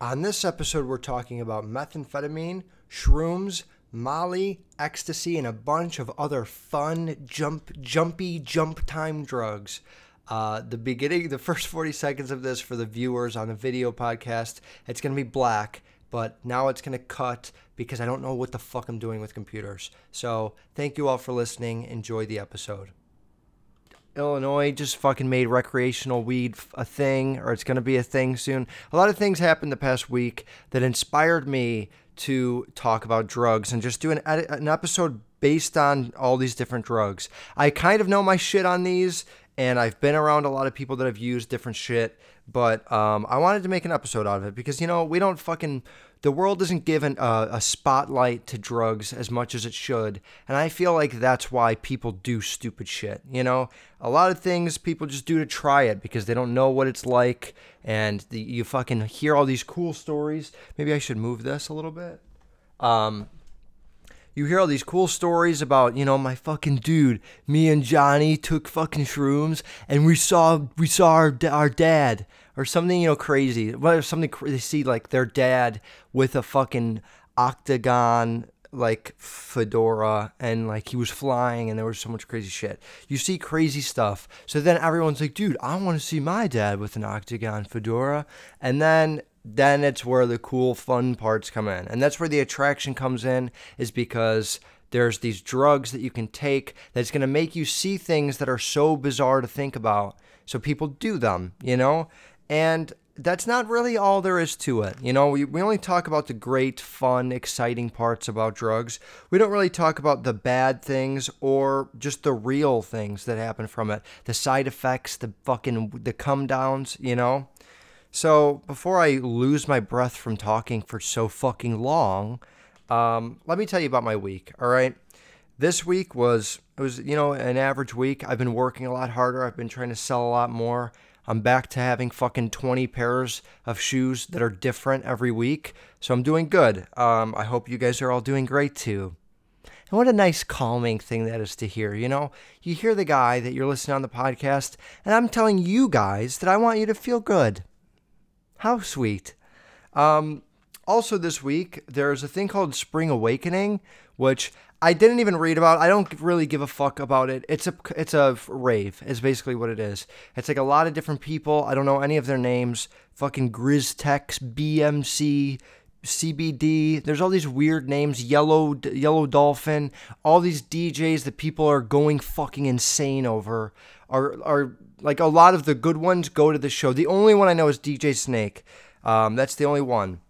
On this episode, we're talking about methamphetamine, shrooms, Molly, ecstasy, and a bunch of other fun, jump, jumpy, jump time drugs. Uh, the beginning, the first 40 seconds of this for the viewers on the video podcast, it's going to be black, but now it's going to cut because I don't know what the fuck I'm doing with computers. So thank you all for listening. Enjoy the episode. Illinois just fucking made recreational weed a thing, or it's going to be a thing soon. A lot of things happened the past week that inspired me to talk about drugs and just do an, an episode based on all these different drugs. I kind of know my shit on these, and I've been around a lot of people that have used different shit, but um, I wanted to make an episode out of it because, you know, we don't fucking the world isn't given a, a, spotlight to drugs as much as it should. And I feel like that's why people do stupid shit. You know, a lot of things people just do to try it because they don't know what it's like. And the, you fucking hear all these cool stories. Maybe I should move this a little bit. Um, you hear all these cool stories about, you know, my fucking dude, me and Johnny took fucking shrooms and we saw we saw our, our dad or something, you know, crazy. What something they see like their dad with a fucking octagon like fedora and like he was flying and there was so much crazy shit. You see crazy stuff. So then everyone's like, dude, I want to see my dad with an octagon fedora. And then then it's where the cool fun parts come in. And that's where the attraction comes in is because there's these drugs that you can take that's going to make you see things that are so bizarre to think about. So people do them, you know? And that's not really all there is to it. You know, we, we only talk about the great, fun, exciting parts about drugs. We don't really talk about the bad things or just the real things that happen from it. The side effects, the fucking, the come downs, you know? So before I lose my breath from talking for so fucking long, um, let me tell you about my week. All right, this week was it was you know an average week. I've been working a lot harder. I've been trying to sell a lot more. I'm back to having fucking 20 pairs of shoes that are different every week. So I'm doing good. Um, I hope you guys are all doing great too. And what a nice calming thing that is to hear. You know, you hear the guy that you're listening on the podcast, and I'm telling you guys that I want you to feel good. How sweet. Um, also, this week, there's a thing called Spring Awakening, which I didn't even read about. It. I don't really give a fuck about it. It's a it's a rave. Is basically what it is. It's like a lot of different people. I don't know any of their names. Fucking Grizztex, BMC, CBD. There's all these weird names. Yellow Yellow Dolphin. All these DJs that people are going fucking insane over are are like a lot of the good ones go to the show. The only one I know is DJ Snake. Um, that's the only one.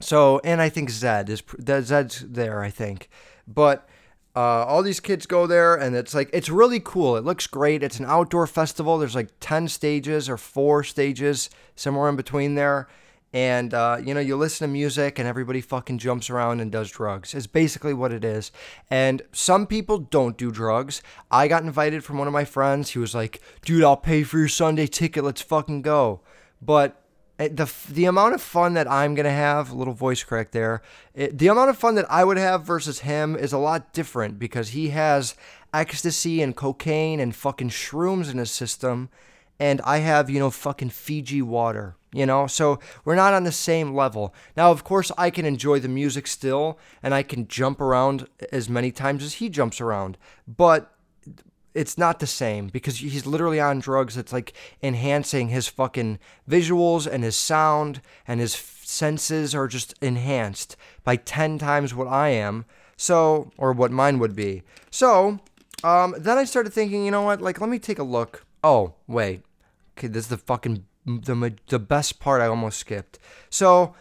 So, and I think Zedd is Zedd's there. I think, but uh, all these kids go there, and it's like it's really cool. It looks great. It's an outdoor festival. There's like ten stages or four stages somewhere in between there and uh, you know you listen to music and everybody fucking jumps around and does drugs is basically what it is and some people don't do drugs i got invited from one of my friends he was like dude i'll pay for your sunday ticket let's fucking go but Eh, the the amount of fun that I'm gonna have, a little voice crack there. It, the amount of fun that I would have versus him is a lot different because he has ecstasy and cocaine and fucking shrooms in his system, and I have you know fucking Fiji water you know so we're not on the same level now of course i can enjoy the music still and i can jump around eh, as many times as he jumps around but it's not the same because he's literally on drugs that's like enhancing his fucking visuals and his sound and his senses are just enhanced by 10 times what i am so or what mine would be. So um, then i started thinking you know what like let me take a look. Oh wait. Okay this is the fucking the the best part I almost skipped. So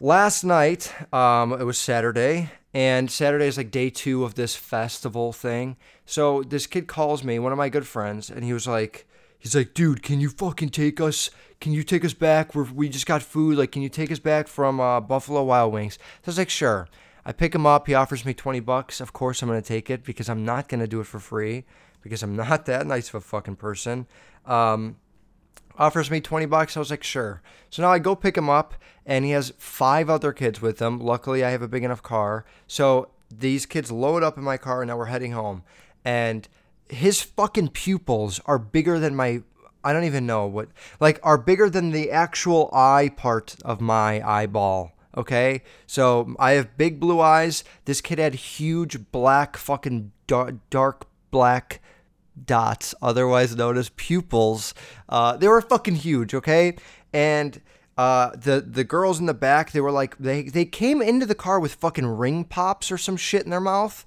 last night, um, it was Saturday, and Saturday is like day two of this festival thing. So this kid calls me, one of my good friends, and he was like, he's like, dude, can you fucking take us? Can you take us back? We're, we just got food. Like, can you take us back from uh, Buffalo Wild Wings? So I was like, sure. I pick him up. He offers me 20 bucks. Of course, I'm going to take it because I'm not going to do it for free because I'm not that nice of a fucking person. Um, offers me 20 bucks. I was like, sure. So now I go pick him up, and he has five other kids with him. Luckily, I have a big enough car. So these kids load up in my car, and now we're heading home. And his fucking pupils are bigger than my I don't even know what like are bigger than the actual eye part of my eyeball. Okay, so I have big blue eyes. This kid had huge black, fucking dark, dark black dots, otherwise known as pupils. Uh, they were fucking huge. Okay, and uh, the the girls in the back, they were like they they came into the car with fucking ring pops or some shit in their mouth,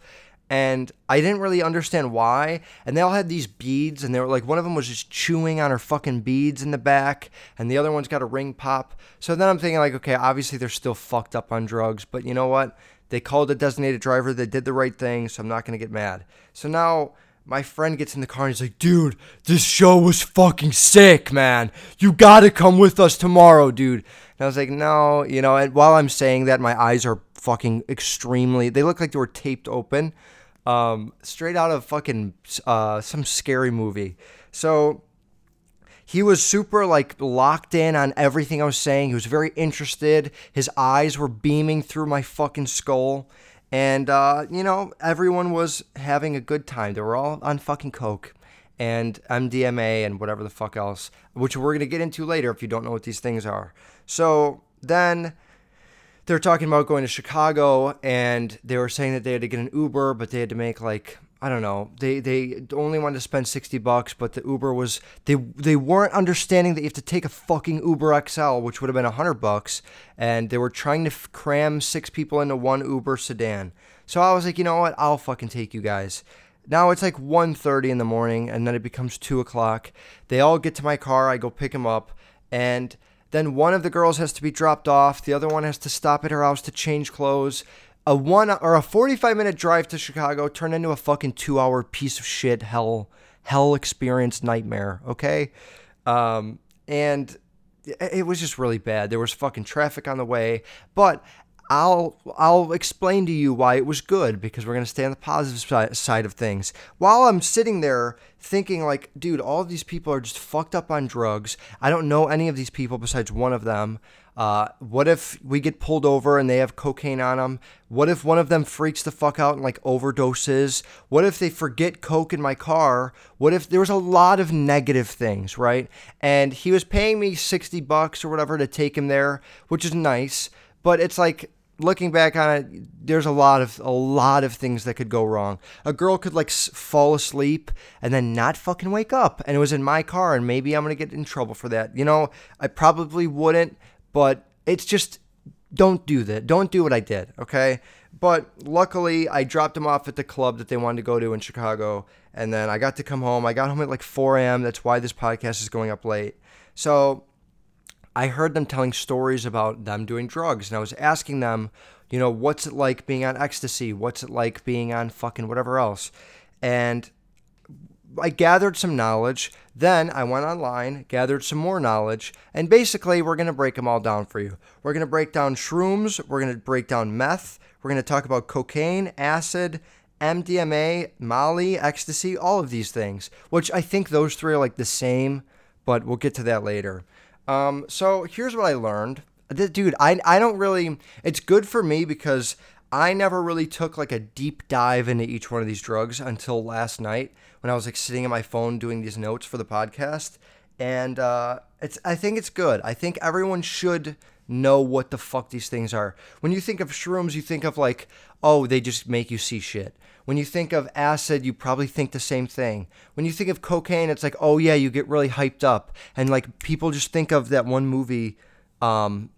and I didn't really understand why. And they all had these beads, and they were like, one of them was just chewing on her fucking beads in the back, and the other one's got a ring pop. So then I'm thinking, like, okay, obviously they're still fucked up on drugs, but you know what? They called a designated driver, they did the right thing, so I'm not gonna get mad. So now my friend gets in the car and he's like, dude, this show was fucking sick, man. You gotta come with us tomorrow, dude. And I was like, no, you know, and while I'm saying that, my eyes are fucking extremely, they look like they were taped open. Um, straight out of fucking uh, some scary movie. So he was super like locked in on everything I was saying. He was very interested. His eyes were beaming through my fucking skull. And, uh, you know, everyone was having a good time. They were all on fucking Coke and MDMA and whatever the fuck else, which we're going to get into later if you don't know what these things are. So then they were talking about going to Chicago and they were saying that they had to get an Uber, but they had to make like I don't know. They they only wanted to spend 60 bucks, but the Uber was they they weren't understanding that you have to take a fucking Uber XL, which would have been 100 bucks, and they were trying to f- cram six people into one Uber sedan. So I was like, "You know what? I'll fucking take you guys." Now it's like 1:30 in the morning and then it becomes 2 o'clock. They all get to my car, I go pick them up, and then one of the girls has to be dropped off, the other one has to stop at her house to change clothes a one or a 45 minute drive to Chicago turned into a fucking two hour piece of shit hell hell experience nightmare. Okay, um, and it was just really bad. There was fucking traffic on the way, but I'll I'll explain to you why it was good because we're gonna stay on the positive side of things. While I'm sitting there thinking like, dude, all these people are just fucked up on drugs. I don't know any of these people besides one of them. Uh, what if we get pulled over and they have cocaine on them? What if one of them freaks the fuck out and like overdoses? What if they forget coke in my car? What if there was a lot of negative things, right? And he was paying me 60 bucks or whatever to take him there, which is nice, but it's like looking back on it, there's a lot of a lot of things that could go wrong. A girl could like fall asleep and then not fucking wake up, and it was in my car, and maybe I'm gonna get in trouble for that. You know, I probably wouldn't, but it's just don't do that. Don't do what I did, okay? But luckily, I dropped them off at the club that they wanted to go to in Chicago, and then I got to come home. I got home at like 4 a.m. That's why this podcast is going up late. So I heard them telling stories about them doing drugs, and I was asking them, you know, what's it like being on ecstasy? What's it like being on fucking whatever else? And I gathered some knowledge. Then I went online, gathered some more knowledge, and basically we're going to break them all down for you. We're going to break down shrooms, we're going to break down meth, we're going to talk about cocaine, acid, MDMA, Molly, ecstasy, all of these things, which I think those three are like the same, but we'll get to that later. Um, so here's what I learned. Dude, I, I don't really, it's good for me because I never really took like a deep dive into each one of these drugs until last night when I was like sitting on my phone doing these notes for the podcast. And uh, it's I think it's good. I think everyone should know what the fuck these things are. When you think of shrooms, you think of like, oh, they just make you see shit. When you think of acid, you probably think the same thing. When you think of cocaine, it's like, oh yeah, you get really hyped up. And like people just think of that one movie, um,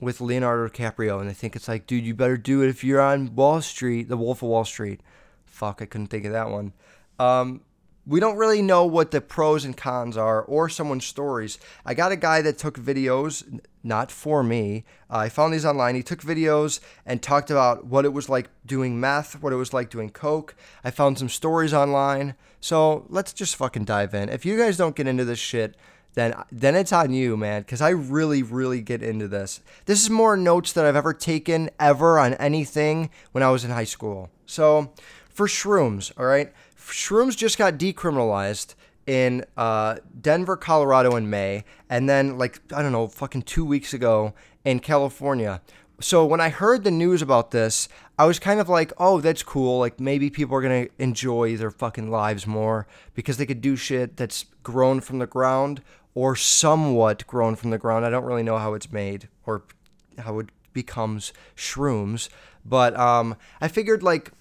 with Leonardo DiCaprio, and they think it's like, dude, you better do it if you're on Wall Street, The Wolf of Wall Street. Fuck, I couldn't think of that one. Um, we don't really know what the pros and cons are or someone's stories. I got a guy that took videos, not for me. Uh, I found these online. He took videos and talked about what it was like doing meth, what it was like doing coke. I found some stories online. So let's just fucking dive in. If you guys don't get into this shit, then then it's on you, man, because I really, really get into this. This is more notes that I've ever taken ever on anything when I was in high school. So for shrooms, all right, shrooms just got decriminalized in uh, Denver, Colorado in May, and then like I don't know, fucking two weeks ago in California. so when I heard the news about this, I was kind of like, oh, that's cool. Like maybe people are gonna enjoy their fucking lives more because they could do shit that's grown from the ground or somewhat grown from the ground. I don't really know how it's made or how it becomes shrooms, but um, I figured like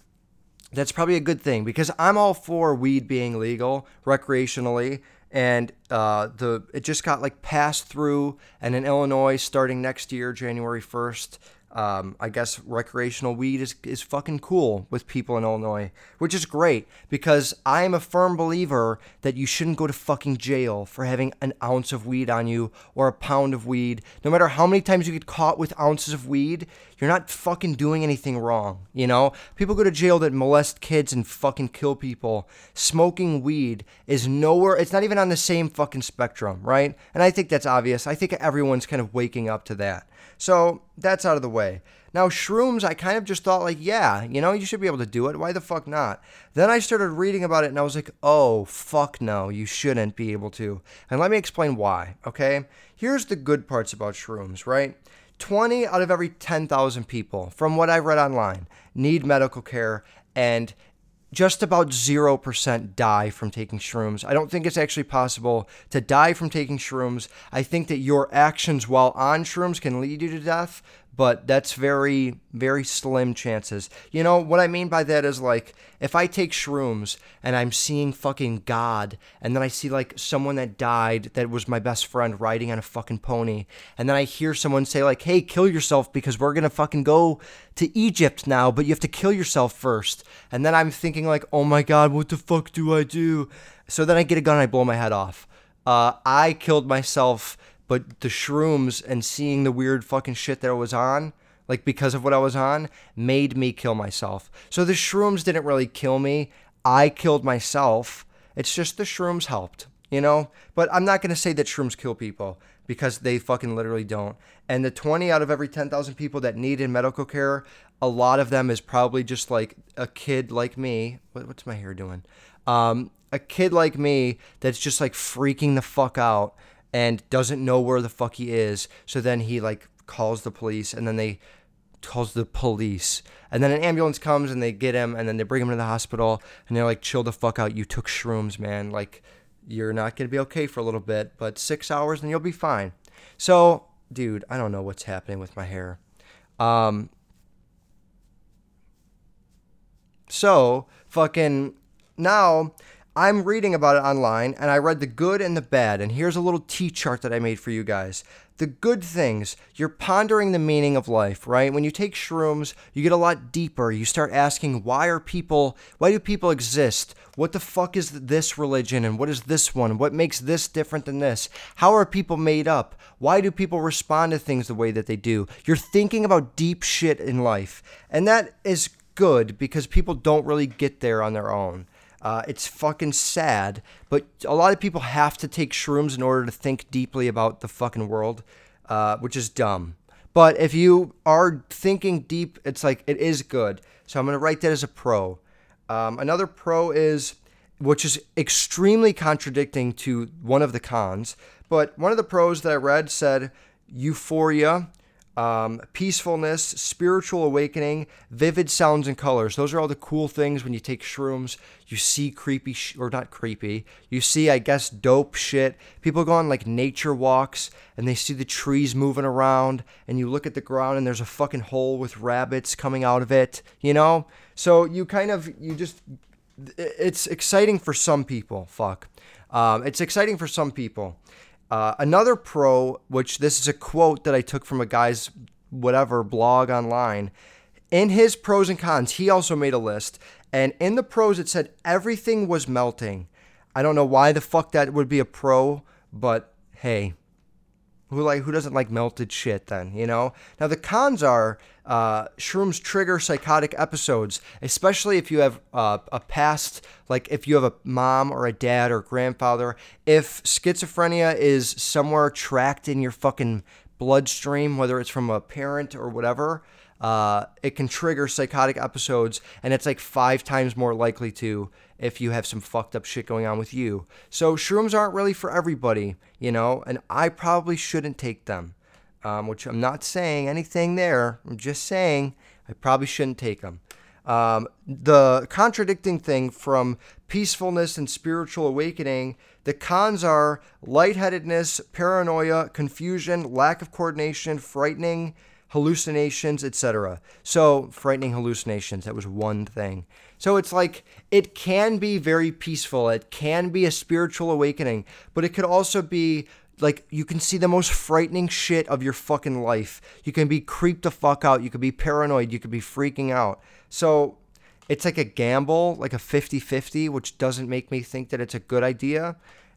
that's probably a good thing because I'm all for weed being legal recreationally and uh, the it just got like passed through and in Illinois starting next year January 1st um, I guess recreational weed is, is fucking cool with people in Illinois, which is great because I am a firm believer that you shouldn't go to fucking jail for having an ounce of weed on you or a pound of weed. No matter how many times you get caught with ounces of weed, you're not fucking doing anything wrong, you know? People go to jail that molest kids and fucking kill people. Smoking weed is nowhere, it's not even on the same fucking spectrum, right? And I think that's obvious. I think everyone's kind of waking up to that. So that's out of the way. Now, shrooms, I kind of just thought, like, yeah, you know, you should be able to do it. Why the fuck not? Then I started reading about it and I was like, oh, fuck no, you shouldn't be able to. And let me explain why, okay? Here's the good parts about shrooms, right? 20 out of every 10,000 people, from what I've read online, need medical care. And just about 0% die from taking shrooms. I don't think it's actually possible to die from taking shrooms. I think that your actions while on shrooms can lead you to death, but that's very, very slim chances. You know, what I mean by that is like, if I take shrooms and I'm seeing fucking God, and then I see like someone that died that was my best friend riding on a fucking pony, and then I hear someone say, like, hey, kill yourself because we're gonna fucking go to Egypt now, but you have to kill yourself first. And then I'm thinking, like, oh my God, what the fuck do I do? So then I get a gun and I blow my head off. Uh, I killed myself but the shrooms and seeing the weird fucking shit that I was on, like because of what I was on, made me kill myself. So the shrooms didn't really kill me. I killed myself. It's just the shrooms helped, you know? But I'm not going to say that shrooms kill people because they fucking literally don't. And the 20 out of every 10,000 people that needed medical care, a lot of them is probably just like a kid like me. What, what's my hair doing? Um, a kid like me that's just like freaking the fuck out and doesn't know where the fuck he is. So then he like calls the police and then they calls the police. And then an ambulance comes and they get him and then they bring him to the hospital and they're like, chill the fuck out. You took shrooms, man. Like, you're not going to be okay for a little bit, but six hours and you'll be fine. So, dude, I don't know what's happening with my hair. Um, so, fucking now I'm reading about it online and I read the good and the bad. And here's a little T chart that I made for you guys. The good things, you're pondering the meaning of life, right? When you take shrooms, you get a lot deeper. You start asking, why are people, why do people exist? What the fuck is this religion and what is this one? What makes this different than this? How are people made up? Why do people respond to things the way that they do? You're thinking about deep shit in life. And that is good because people don't really get there on their own. Uh, it's fucking sad, but a lot of people have to take shrooms in order to think deeply about the fucking world, uh, which is dumb. But if you are thinking deep, it's like it is good. So I'm gonna write that as a pro. Um, another pro is, which is extremely contradicting to one of the cons, but one of the pros that I read said euphoria um, peacefulness, spiritual awakening, vivid sounds and colors. Those are all the cool things when you take shrooms. You see creepy, sh- or not creepy, you see, I guess, dope shit. People go on like nature walks and they see the trees moving around, and you look at the ground and there's a fucking hole with rabbits coming out of it, you know? So you kind of, you just, it's exciting for some people. Fuck. Um, it's exciting for some people. Uh, another pro, which this is a quote that I took from a guy's whatever blog online. In his pros and cons, he also made a list. And in the pros, it said everything was melting. I don't know why the fuck that would be a pro, but hey, who like who doesn't like melted shit then, you know? Now the cons are uh, shrooms trigger psychotic episodes, especially if you have uh, a past, like if you have a mom or a dad or grandfather. If schizophrenia is somewhere tracked in your fucking bloodstream, whether it's from a parent or whatever, uh, it can trigger psychotic episodes, and it's like five times more likely to if you have some fucked up shit going on with you. So shrooms aren't really for everybody, you know, and I probably shouldn't take them. Um, which I'm not saying anything there. I'm just saying I probably shouldn't take them. Um, the contradicting thing from peacefulness and spiritual awakening, the cons are lightheadedness, paranoia, confusion, lack of coordination, frightening, hallucinations, etc. So, frightening hallucinations, that was one thing. So, it's like it can be very peaceful, it can be a spiritual awakening, but it could also be like you can see the most frightening shit of your fucking life. You can be creeped the fuck out, you could be paranoid, you could be freaking out. So, it's like a gamble, like a 50 50, which doesn't make me think that it's a good idea.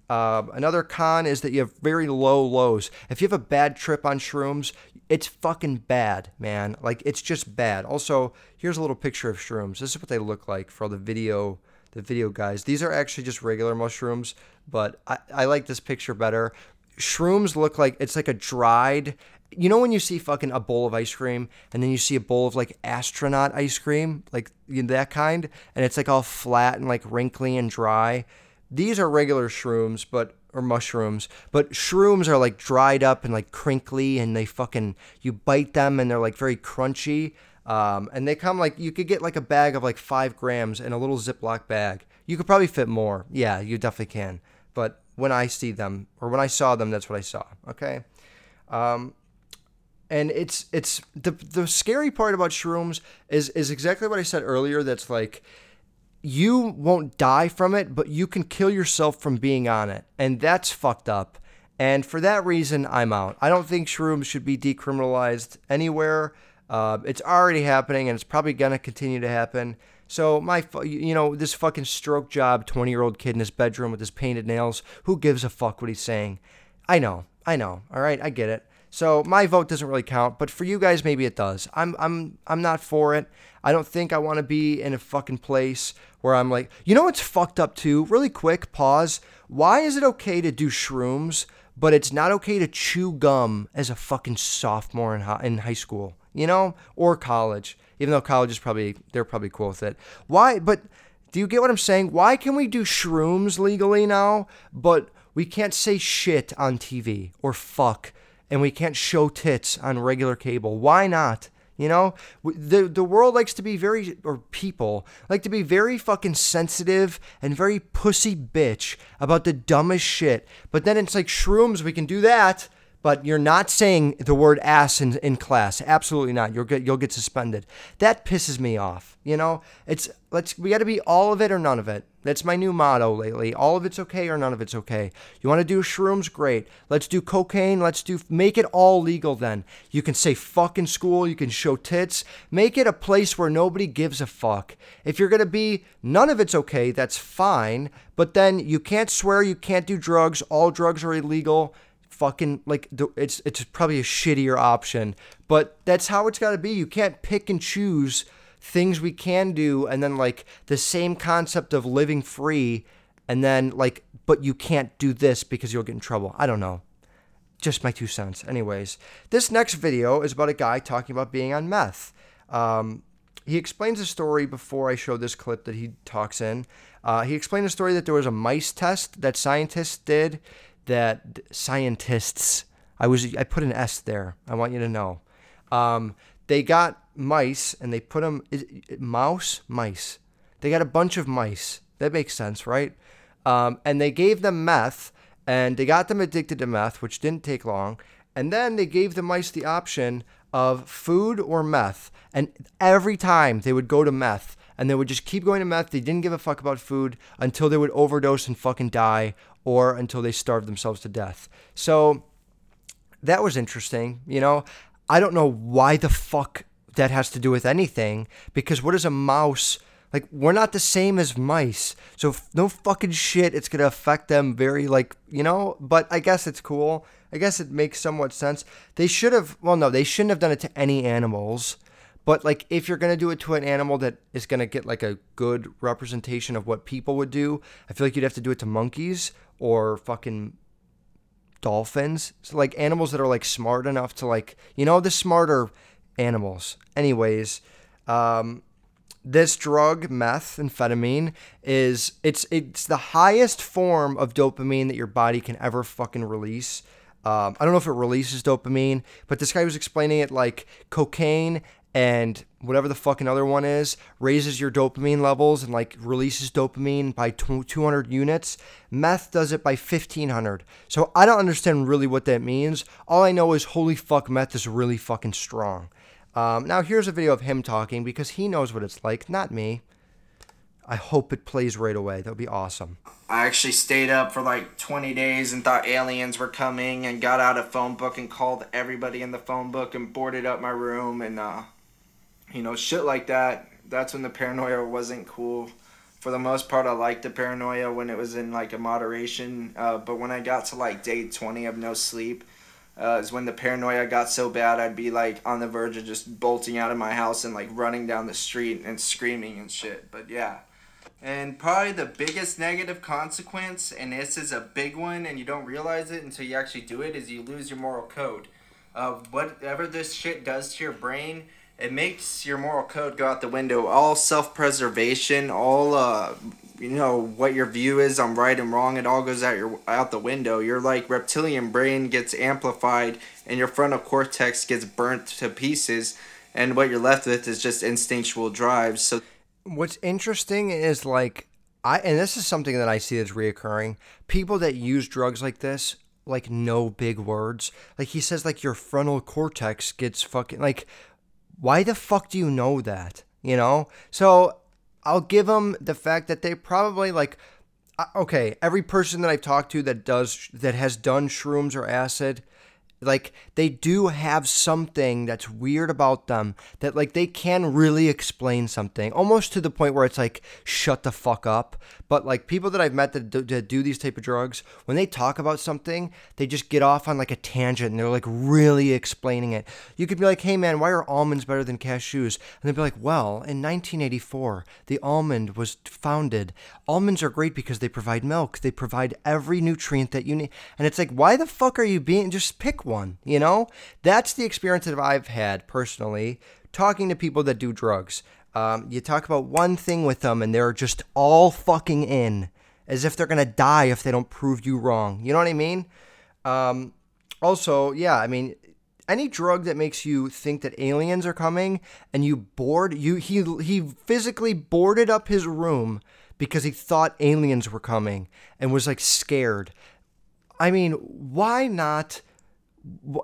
Uh, another con is that you have very low lows. If you have a bad trip on shrooms, it's fucking bad, man. Like it's just bad. Also, here's a little picture of shrooms. This is what they look like for all the video the video guys. These are actually just regular mushrooms, but I, I like this picture better. Shrooms look like it's like a dried you know when you see fucking a bowl of ice cream and then you see a bowl of like astronaut ice cream, like that kind, and it's like all flat and like wrinkly and dry. These are regular shrooms, but or mushrooms, but shrooms are like dried up and like crinkly, and they fucking you bite them and they're like very crunchy. Um, and they come like you could get like a bag of like five grams in a little Ziploc bag. You could probably fit more. Yeah, you definitely can. But when I see them or when I saw them, that's what I saw. Okay. Um, and it's it's the the scary part about shrooms is is exactly what I said earlier. That's like you won't die from it, but you can kill yourself from being on it. And that's fucked up. And for that reason, I'm out. I don't think shrooms should be decriminalized anywhere. Uh, it's already happening and it's probably to continue to happen. So, my, you know, this fucking stroke job 20 year old kid in his bedroom with his painted nails, who gives a fuck what he's saying? I know, I know. All right, I get it. So my vote doesn't really count, but for you guys maybe it does. I'm I'm I'm not for it. I don't think I want to be in a fucking place where I'm like, you know what's fucked up too? Really quick pause. Why is it okay to do shrooms, but it's not okay to chew gum as a fucking sophomore in high, in high school, you know, or college? Even though college is probably they're probably cool with it. Why? But do you get what I'm saying? Why can we do shrooms legally now, but we can't say shit on TV or fuck and we can't show tits on regular cable. Why not? You know, the the world likes to be very, or people like to be very fucking sensitive and very pussy bitch about the dumbest shit. But then it's like shrooms, we can do that but you're not saying the word ass in, in class. Absolutely not. You'll get you'll get suspended. That pisses me off. You know, it's let's we got to be all of it or none of it. That's my new motto lately. All of it's okay or none of it's okay. You want to do shrooms? Great. Let's do cocaine. Let's do make it all legal then. You can say fuck in school. You can show tits. Make it a place where nobody gives a fuck. If you're going to be none of it's okay, that's fine. But then you can't swear, you can't do drugs. All drugs are illegal fucking like it's it's probably a shittier option, but that's how it's got to be. You can't pick and choose things we can do and then like the same concept of living free and then like but you can't do this because you'll get in trouble. I don't know. Just my two cents. Anyways, this next video is about a guy talking about being on meth. Um, he explains a story before I show this clip that he talks in. Uh, he explained a story that there was a mice test that scientists did that scientists, I was I put an S there. I want you to know. Um, they got mice and they put them mouse mice. They got a bunch of mice. That makes sense, right? Um, and they gave them meth and they got them addicted to meth, which didn't take long. And then they gave the mice the option of food or meth. And every time they would go to meth, and they would just keep going to meth. They didn't give a fuck about food until they would overdose and fucking die or until they starved themselves to death. So that was interesting. You know, I don't know why the fuck that has to do with anything because what is a mouse? Like, we're not the same as mice. So, no fucking shit, it's going to affect them very, like, you know? But I guess it's cool. I guess it makes somewhat sense. They should have, well, no, they shouldn't have done it to any animals. But like if you're gonna do it to an animal that is gonna get like a good representation of what people would do, I feel like you'd have to do it to monkeys or fucking dolphins. So like animals that are like smart enough to like you know the smarter animals. Anyways, um, this drug methamphetamine is it's it's the highest form of dopamine that your body can ever fucking release. Um, I don't know if it releases dopamine, but this guy was explaining it like cocaine and whatever the fucking other one is raises your dopamine levels and like releases dopamine by 200 units. Meth does it by 1500. So I don't understand really what that means. All I know is holy fuck, meth is really fucking strong. Um, now here's a video of him talking because he knows what it's like, not me. I hope it plays right away. That would be awesome. I actually stayed up for like 20 days and thought aliens were coming and got out a phone book and called everybody in the phone book and boarded up my room and, uh, you know, shit like that. That's when the paranoia wasn't cool. For the most part, I liked the paranoia when it was in like a moderation. Uh, but when I got to like day 20 of no sleep, uh, is when the paranoia got so bad I'd be like on the verge of just bolting out of my house and like running down the street and screaming and shit. But yeah. And probably the biggest negative consequence, and this is a big one, and you don't realize it until you actually do it, is you lose your moral code. Uh, whatever this shit does to your brain, it makes your moral code go out the window. All self preservation, all uh, you know what your view is on right and wrong, it all goes out your out the window. Your like reptilian brain gets amplified, and your frontal cortex gets burnt to pieces, and what you're left with is just instinctual drives. So What's interesting is like I and this is something that I see that's reoccurring. People that use drugs like this, like no big words. Like he says like your frontal cortex gets fucking like why the fuck do you know that? You know? So I'll give them the fact that they probably like uh, okay, every person that I've talked to that does that has done shrooms or acid like they do have something that's weird about them that like they can really explain something almost to the point where it's like shut the fuck up. But like people that i've met that do, that do these type of drugs when they talk about something they just get off on like a tangent and they're like really explaining it. You could be like hey man why are almonds better than cashews? And they'd be like well in 1984 the almond was founded. Almonds are great because they provide milk. They provide every nutrient that you need. And it's like why the fuck are you being just pick one one, you know? That's the experience that I've had personally talking to people that do drugs. Um, you talk about one thing with them and they're just all fucking in as if they're going to die if they don't prove you wrong. You know what I mean? Um, also, yeah, I mean, any drug that makes you think that aliens are coming and you board you he he physically boarded up his room because he thought aliens were coming and was like scared. I mean, why not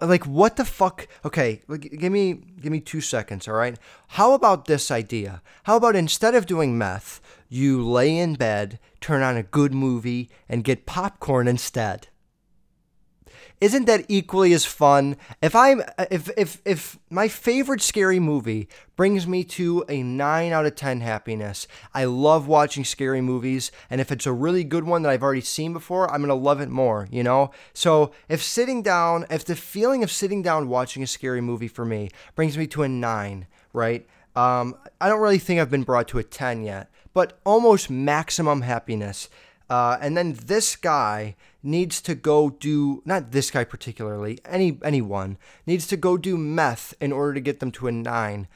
like what the fuck? Okay give me give me two seconds all right? How about this idea? How about instead of doing meth you lay in bed turn on a good movie and get popcorn instead isn't that equally as fun? If I'm if if if my favorite scary movie brings me to a 9 out of 10 happiness. I love watching scary movies and if it's a really good one that I've already seen before, I'm going to love it more, you know? So, if sitting down, if the feeling of sitting down watching a scary movie for me brings me to a 9, right? Um, I don't really think I've been brought to a 10 yet, but almost maximum happiness. Uh, and then this guy needs to go do not this guy particularly, any anyone needs to go do meth in order to get them to a nine.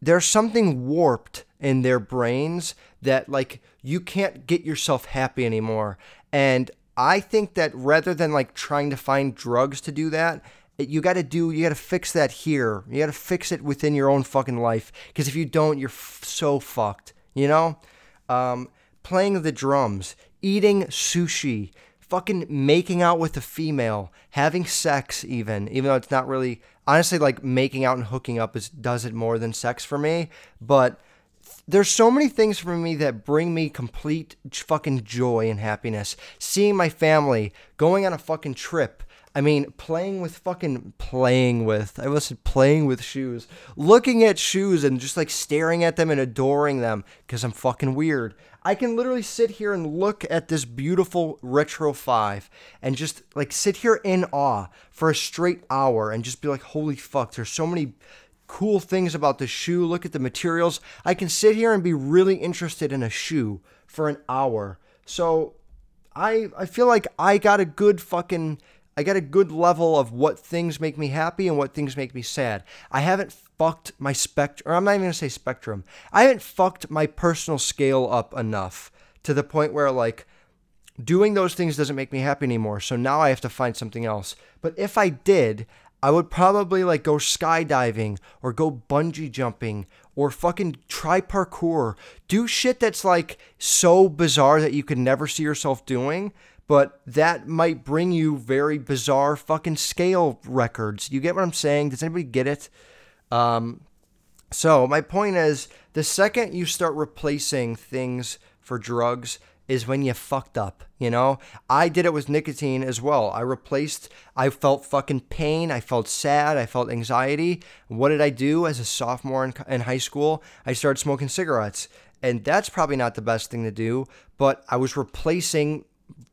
There's something warped in their brains that like you can't get yourself happy anymore. And I think that rather than like trying to find drugs to do that, you got to do you got to fix that here. You got to fix it within your own fucking life because if you don't, you're f- so fucked. You know, um, playing the drums, eating sushi, fucking making out with a female, having sex even, even though it's not really honestly like making out and hooking up is does it more than sex for me, but there's so many things for me that bring me complete fucking joy and happiness. Seeing my family, going on a fucking trip, I mean, playing with fucking playing with. I was playing with shoes, looking at shoes and just like staring at them and adoring them because I'm fucking weird. I can literally sit here and look at this beautiful Retro 5 and just like sit here in awe for a straight hour and just be like, holy fuck, there's so many cool things about the shoe. Look at the materials. I can sit here and be really interested in a shoe for an hour. So I I feel like I got a good fucking I got a good level of what things make me happy and what things make me sad. I haven't fucked my spectrum, or I'm not even gonna say spectrum. I haven't fucked my personal scale up enough to the point where like doing those things doesn't make me happy anymore. So now I have to find something else. But if I did, I would probably like go skydiving or go bungee jumping or fucking try parkour. Do shit that's like so bizarre that you could never see yourself doing, but that might bring you very bizarre fucking scale records. You get what I'm saying? Does anybody get it? Um, so my point is, the second you start replacing things for drugs, is when you fucked up, you know? I did it with nicotine as well. I replaced, I felt fucking pain. I felt sad. I felt anxiety. What did I do as a sophomore in, in high school? I started smoking cigarettes. And that's probably not the best thing to do, but I was replacing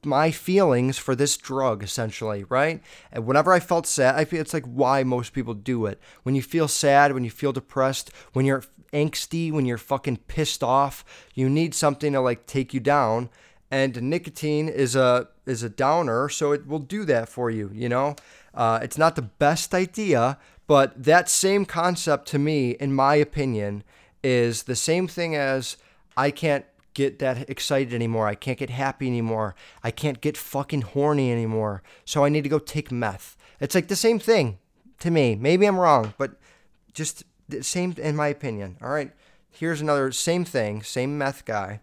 my feelings for this drug essentially right? And whenever i felt sad i feel it's like why most people do it. When you feel sad when you feel depressed when you're angsty when you're fucking pissed off you need something to like take you down. And nicotine is a is a downer so it will do that for you you know? Uh, it's not the best idea but that same concept to me in my opinion is the same thing as i can't get that excited anymore. I can't get happy anymore. I can't get fucking horny anymore. So I need to go take meth. It's like the same thing to me. Maybe I'm wrong, but just the same in my opinion. All right. Here's another same thing, same meth guy.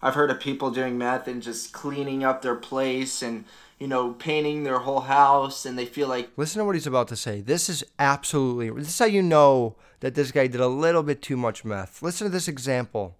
I've heard of people doing meth and just cleaning up their place and you know painting their whole house and they feel like Listen to what he's about to say. This is absolutely this is how you know that this guy did a little bit too much meth. Listen to this example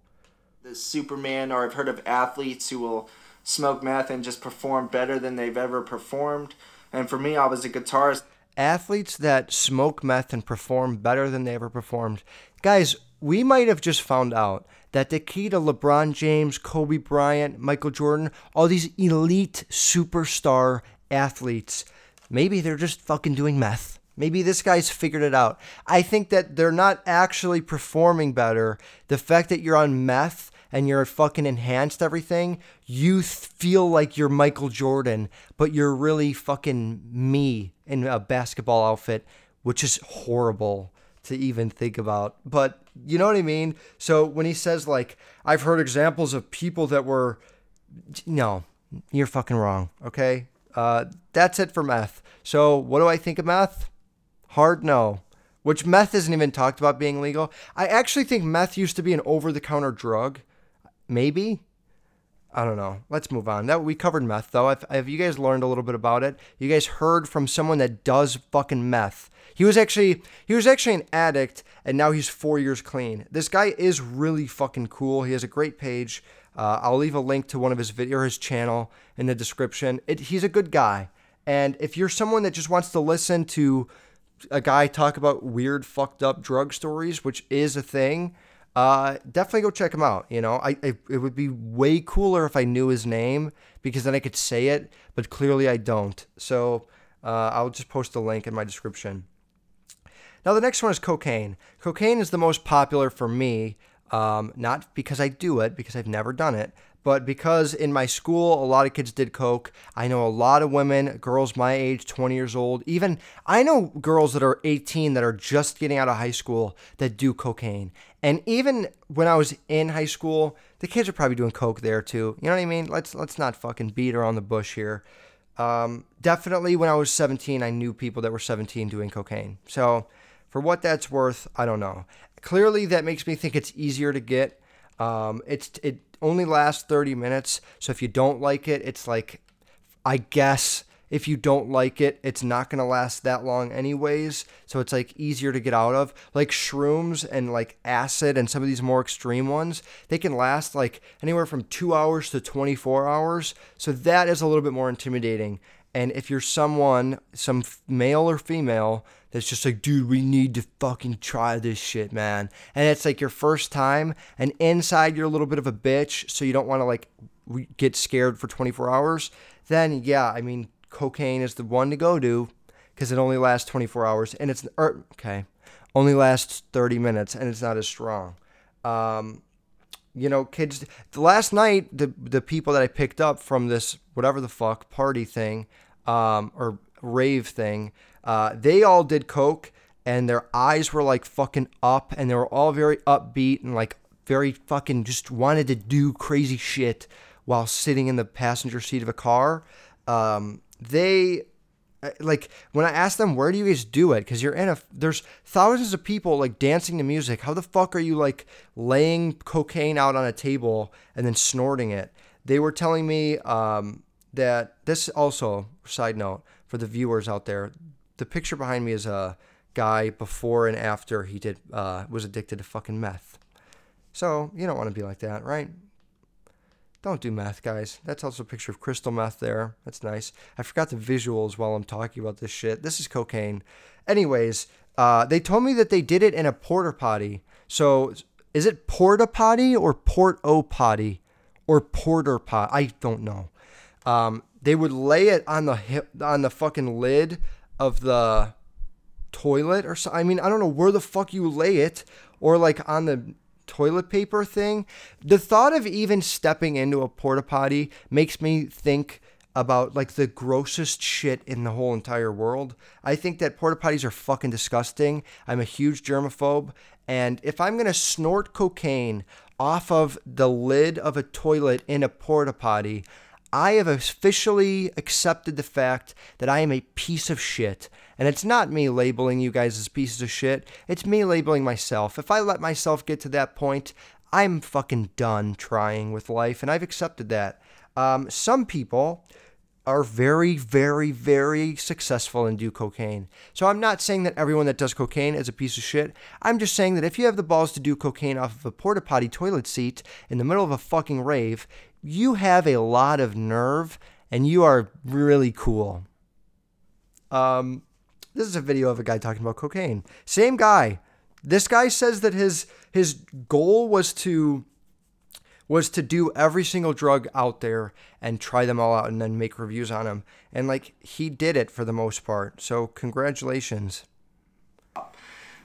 the Superman, or I've heard of athletes who will smoke meth and just perform better than they've ever performed. And for me, I was a guitarist. Athletes that smoke meth and perform better than they ever performed. Guys, we might have just found out that the key to LeBron James, Kobe Bryant, Michael Jordan, all these elite superstar athletes, maybe they're just fucking doing meth. Maybe this guy's figured it out. I think that they're not actually performing better. The fact that you're on meth and you're fucking enhanced everything, you feel like you're Michael Jordan, but you're really fucking me in a basketball outfit, which is horrible to even think about. But you know what I mean? So when he says, like, I've heard examples of people that were, no, you're fucking wrong, okay? Uh, that's it for meth. So what do I think of meth? Hard no. Which meth isn't even talked about being legal. I actually think meth used to be an over the counter drug. Maybe. I don't know. Let's move on. That we covered meth though. Have, have you guys learned a little bit about it? You guys heard from someone that does fucking meth. He was actually he was actually an addict and now he's 4 years clean. This guy is really fucking cool. He has a great page. Uh, I'll leave a link to one of his video or his channel in the description. It, he's a good guy. And if you're someone that just wants to listen to a guy talk about weird, fucked up drug stories, which is a thing, uh, definitely go check him out. You know, I, I, it would be way cooler if I knew his name because then I could say it, but clearly I don't. So uh, I'll just post a link in my description. Now the next one is cocaine. Cocaine is the most popular for me, um, not because I do it, because I've never done it, but because in my school a lot of kids did coke i know a lot of women girls my age 20 years old even i know girls that are 18 that are just getting out of high school that do cocaine. And even when i was in high school the kids are probably doing coke there too. You know what i mean? Let's let's not fucking beat around the bush here. Um, definitely when i was 17 i knew people that were 17 doing cocaine. So for what that's worth i don't know. Clearly that makes me think it's easier to get um, it's it only lasts 30 minutes. So if you don't like it, it's like, I guess if you don't like it, it's not going to last that long anyways. So it's like easier to get out of. Like shrooms and like acid and some of these more extreme ones, they can last like anywhere from two hours to 24 hours. So that is a little bit more intimidating. And if you're someone, some male or female, that's just like, dude, we need to fucking try this shit, man. And it's like your first time, and inside you're a little bit of a bitch, so you don't want to like get scared for 24 hours. Then, yeah, I mean, cocaine is the one to go to because it only lasts 24 hours, and it's er, okay, only lasts 30 minutes, and it's not as strong. Um, you know, kids. The last night, the the people that I picked up from this whatever the fuck party thing, um, or rave thing, uh, they all did coke, and their eyes were like fucking up, and they were all very upbeat and like very fucking just wanted to do crazy shit while sitting in the passenger seat of a car. Um, they uh, like when I asked them where do you guys do it because you're in a there's thousands of people like dancing to music. How the fuck are you like laying cocaine out on a table and then snorting it? They were telling me um, that this also side note for the viewers out there. The picture behind me is a guy before and after he did uh, was addicted to fucking meth. So you don't want to be like that, right? Don't do meth, guys. That's also a picture of crystal meth there. That's nice. I forgot the visuals while I'm talking about this shit. This is cocaine. Anyways, uh, they told me that they did it in a porta potty. So is it porta potty or port o potty or porter pot? I don't know. Um, they would lay it on the hip, on the fucking lid of the toilet or so. I mean, I don't know where the fuck you lay it or like on the toilet paper thing. The thought of even stepping into a porta potty makes me think about like the grossest shit in the whole entire world. I think that porta potties are fucking disgusting. I'm a huge germaphobe. And if I'm going to snort cocaine off of the lid of a toilet in a porta potty, I have officially accepted the fact that I am a piece of shit. And it's not me labeling you guys as pieces of shit, it's me labeling myself. If I let myself get to that point, I'm fucking done trying with life, and I've accepted that. Um, some people are very, very, very successful and do cocaine. So I'm not saying that everyone that does cocaine is a piece of shit. I'm just saying that if you have the balls to do cocaine off of a porta potty toilet seat in the middle of a fucking rave, you have a lot of nerve and you are really cool. Um, this is a video of a guy talking about cocaine. Same guy. This guy says that his his goal was to was to do every single drug out there and try them all out and then make reviews on them. And like he did it for the most part. So congratulations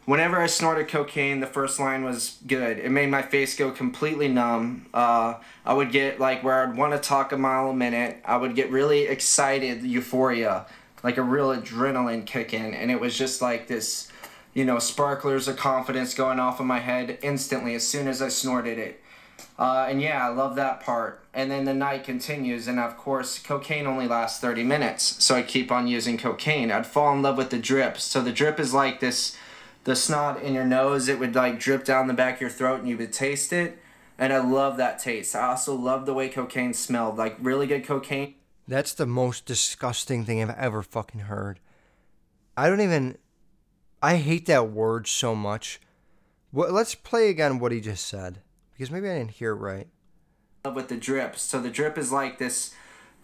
whenever I snorted cocaine, the first line was good. It made my face go completely numb. Uh, I would get like where I'd want to talk a mile a minute. I would get really excited, euphoria, like a real adrenaline kicking, and it was just like this, you know, sparklers of confidence going off in my head instantly as soon as I snorted it. Uh, and yeah, I love that part. And then the night continues, and of course, cocaine only lasts 30 minutes, so I keep on using cocaine. I'd fall in love with the drip. So the drip is like this the snot in your nose, it would like drip down the back of your throat and you would taste it. And I love that taste. I also love the way cocaine smelled, like really good cocaine. That's the most disgusting thing I've ever fucking heard. I don't even. I hate that word so much. Well, let's play again what he just said because maybe I didn't hear it right. With the drip, so the drip is like this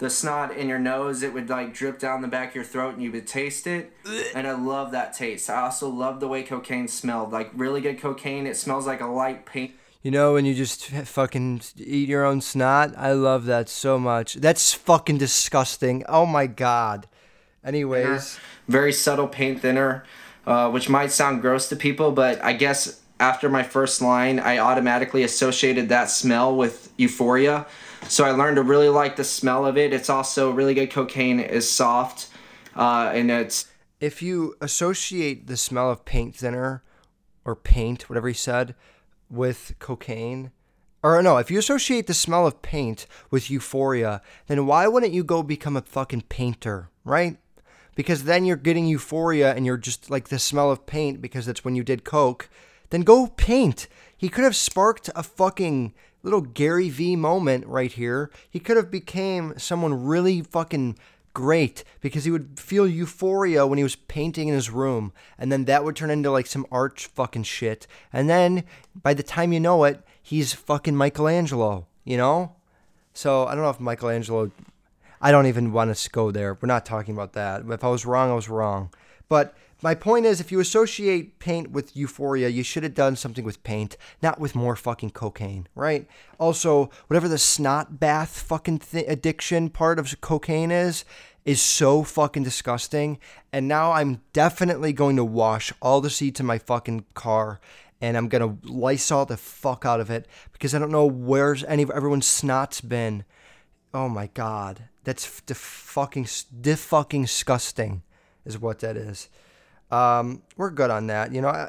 the snot in your nose, it would like drip down the back of your throat and you would taste it. And I love that taste. I also love the way cocaine smelled. Like really good cocaine, it smells like a light paint. You know, when you just fucking eat your own snot, I love that so much. That's fucking disgusting. Oh my god. Anyways, very subtle paint thinner, uh, which might sound gross to people, but I guess after my first line, I automatically associated that smell with euphoria. So I learned to really like the smell of it. It's also really good cocaine is soft, uh, and it's. If you associate the smell of paint thinner, or paint, whatever he said, with cocaine, or no, if you associate the smell of paint with euphoria, then why wouldn't you go become a fucking painter, right? Because then you're getting euphoria and you're just like the smell of paint because that's when you did coke. Then go paint. He could have sparked a fucking little Gary V moment right here. He could have became someone really fucking great because he would feel euphoria when he was painting in his room and then that would turn into like some art fucking shit. And then by the time you know it, he's fucking Michelangelo, you know? So I don't know if Michelangelo I don't even want to go there. We're not talking about that. If I was wrong, I was wrong. But my point is, if you associate paint with euphoria, you should have done something with paint, not with more fucking cocaine, right? Also, whatever the snot bath fucking th- addiction part of cocaine is, is so fucking disgusting. And now I'm definitely going to wash all the seats in my fucking car and I'm gonna Lysol the fuck out of it because I don't know where's any of everyone's snot's been. Oh my god, that's the fucking the fucking disgusting, is what that is. Um, we're good on that. You know,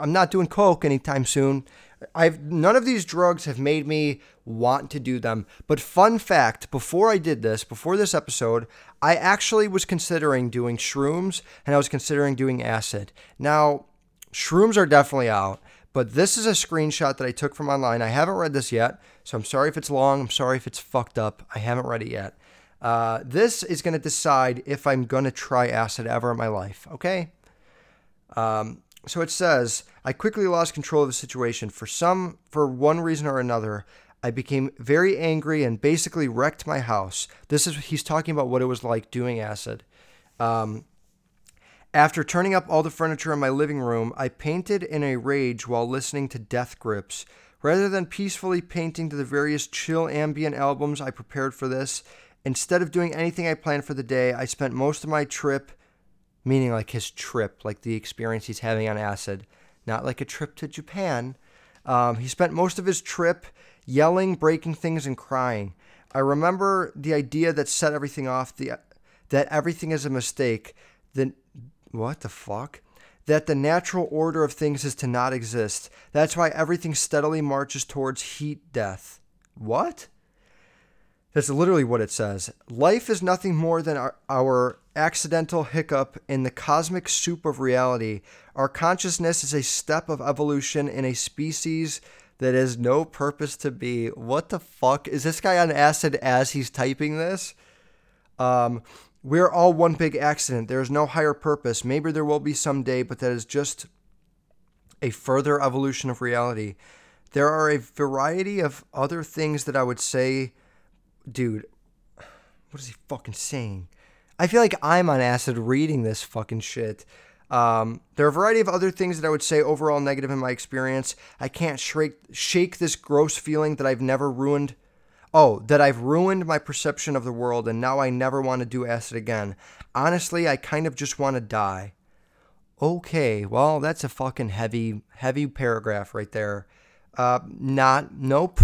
I'm not doing coke anytime soon. I've none of these drugs have made me want to do them. But fun fact, before I did this, before this episode, I actually was considering doing shrooms and I was considering doing acid. Now, shrooms are definitely out, but this is a screenshot that I took from online. I haven't read this yet, so I'm sorry if it's long. I'm sorry if it's fucked up. I haven't read it yet. Uh, this is going to decide if I'm going to try acid ever in my life, okay? Um, so it says, I quickly lost control of the situation. For some, for one reason or another, I became very angry and basically wrecked my house. This is, he's talking about what it was like doing acid. Um, after turning up all the furniture in my living room, I painted in a rage while listening to Death Grips. Rather than peacefully painting to the various chill ambient albums I prepared for this, instead of doing anything I planned for the day, I spent most of my trip meaning like his trip, like the experience he's having on acid, not like a trip to Japan. Um, he spent most of his trip yelling, breaking things, and crying. I remember the idea that set everything off, the that everything is a mistake. Then what the fuck? That the natural order of things is to not exist. That's why everything steadily marches towards heat death. What? That's literally what it says. Life is nothing more than our, our accidental hiccup in the cosmic soup of reality. Our consciousness is a step of evolution in a species that has no purpose to be. What the fuck? Is this guy on acid as he's typing this? Um, we're all one big accident. There is no higher purpose. Maybe there will be someday, but that is just a further evolution of reality. There are a variety of other things that I would say dude, what is he fucking saying? I feel like I'm on acid reading this fucking shit. Um, there are a variety of other things that I would say overall negative in my experience. I can't shake shake this gross feeling that I've never ruined. Oh, that I've ruined my perception of the world and now I never want to do acid again. Honestly, I kind of just want to die. Okay, well, that's a fucking heavy, heavy paragraph right there. Uh, not, nope.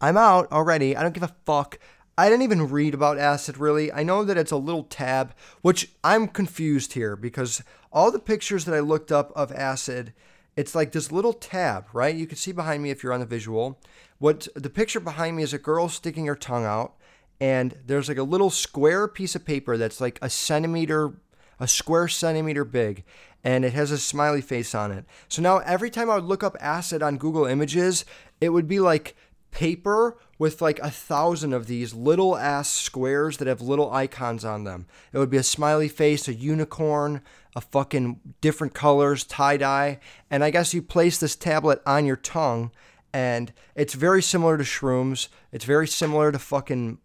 I'm out already. I don't give a fuck. I didn't even read about acid really. I know that it's a little tab, which I'm confused here because all the pictures that I looked up of acid, it's like this little tab, right? You can see behind me if you're on the visual. What the picture behind me is a girl sticking her tongue out, and there's like a little square piece of paper that's like a centimeter, a square centimeter big, and it has a smiley face on it. So now every time I would look up acid on Google Images, it would be like paper with like a thousand of these little ass squares that have little icons on them. It would be a smiley face, a unicorn, a fucking different colors, tie dye. And I guess you place this tablet on your tongue, and it's very similar to shrooms. It's very similar to fucking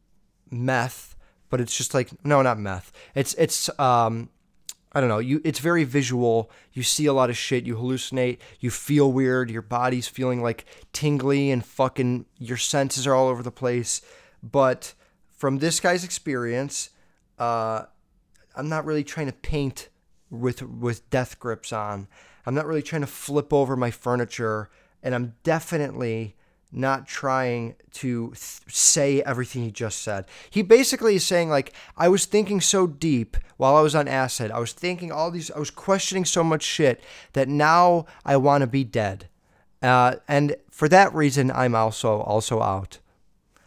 meth, but it's just like no, not meth. It's it's um I don't know. You it's very visual. You see a lot of shit. You hallucinate. You feel weird. Your body's feeling like tingly and fucking. Your senses are all over the place. But from this guy's experience, uh, I'm not really trying to paint with with death grips on. I'm not really trying to flip over my furniture, and I'm definitely not trying to th- say everything he just said. He basically is saying like I was thinking so deep while I was on acid. I was thinking all these I was questioning so much shit that now I want to be dead. Uh, and for that reason I'm also also out.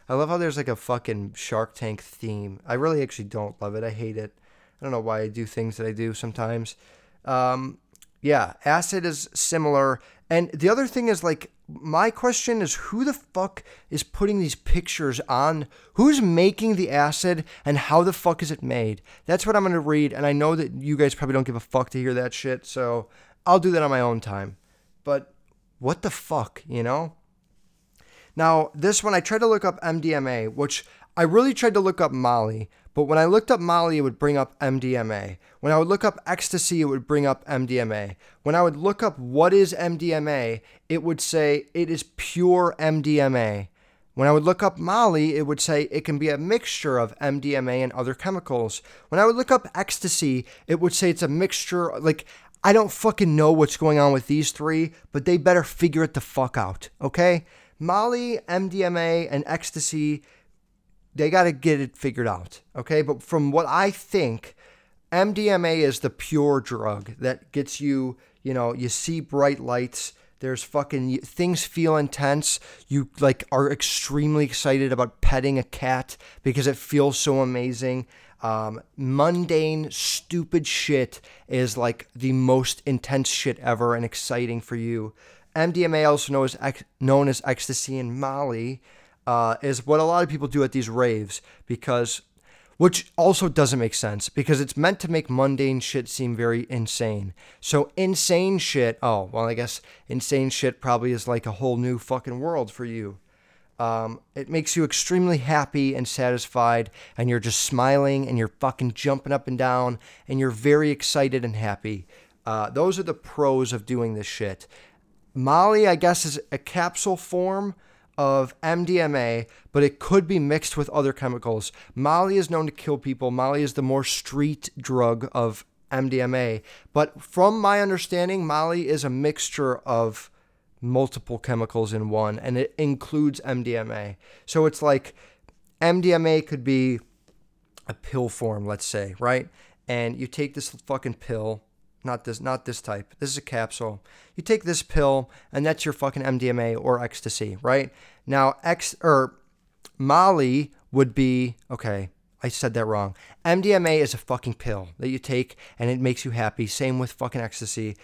I love how there's like a fucking Shark Tank theme. I really actually don't love it. I hate it. I don't know why I do things that I do sometimes. Um, yeah, acid is similar. And the other thing is like my question is who the fuck is putting these pictures on? Who's making the acid and how the fuck is it made? That's what I'm going to read. And I know that you guys probably don't give a fuck to hear that shit. So I'll do that on my own time. But what the fuck, you know? Now, this one, I tried to look up MDMA, which I really tried to look up Molly, but when I looked up Molly, it would bring up MDMA. When I would look up ecstasy, it would bring up MDMA. When I would look up what is MDMA, it would say it is pure MDMA. When I would look up Molly, it would say it can be a mixture of MDMA and other chemicals. When I would look up ecstasy, it would say it's a mixture. Like, I don't fucking know what's going on with these three, but they better figure it the fuck out, okay? Molly, MDMA, and ecstasy they got to get it figured out. Okay. But from what I think, MDMA is the pure drug that gets you, You know, you see bright lights. There's fucking things feel intense. You like are extremely excited about petting a cat because it feels so amazing. Um, mundane, stupid shit is like the most intense shit ever and exciting for you. MDMA, also known as known as ecstasy and Molly, uh, is what a lot of people do at these raves because, which also doesn't make sense because it's meant to make mundane shit seem very insane. So insane shit. Oh well, I guess insane shit probably is like a whole new fucking world for you. Um, it makes you extremely happy and satisfied, and you're just smiling and you're fucking jumping up and down, and you're very excited and happy. Uh, those are the pros of doing this shit. Molly, I guess, is a capsule form of MDMA, but it could be mixed with other chemicals. Molly is known to kill people. Molly is the more street drug of MDMA. But from my understanding, Molly is a mixture of multiple chemicals in one, and it includes MDMA. So it's like MDMA could be a pill form, let's say, right? And you take this fucking pill, not this, not this type. This is a capsule. You take this pill, and that's your fucking MDMA or ecstasy, right? Now, X or Molly would be okay. I said that wrong. MDMA is a fucking pill that you take and it makes you happy. Same with fucking ecstasy.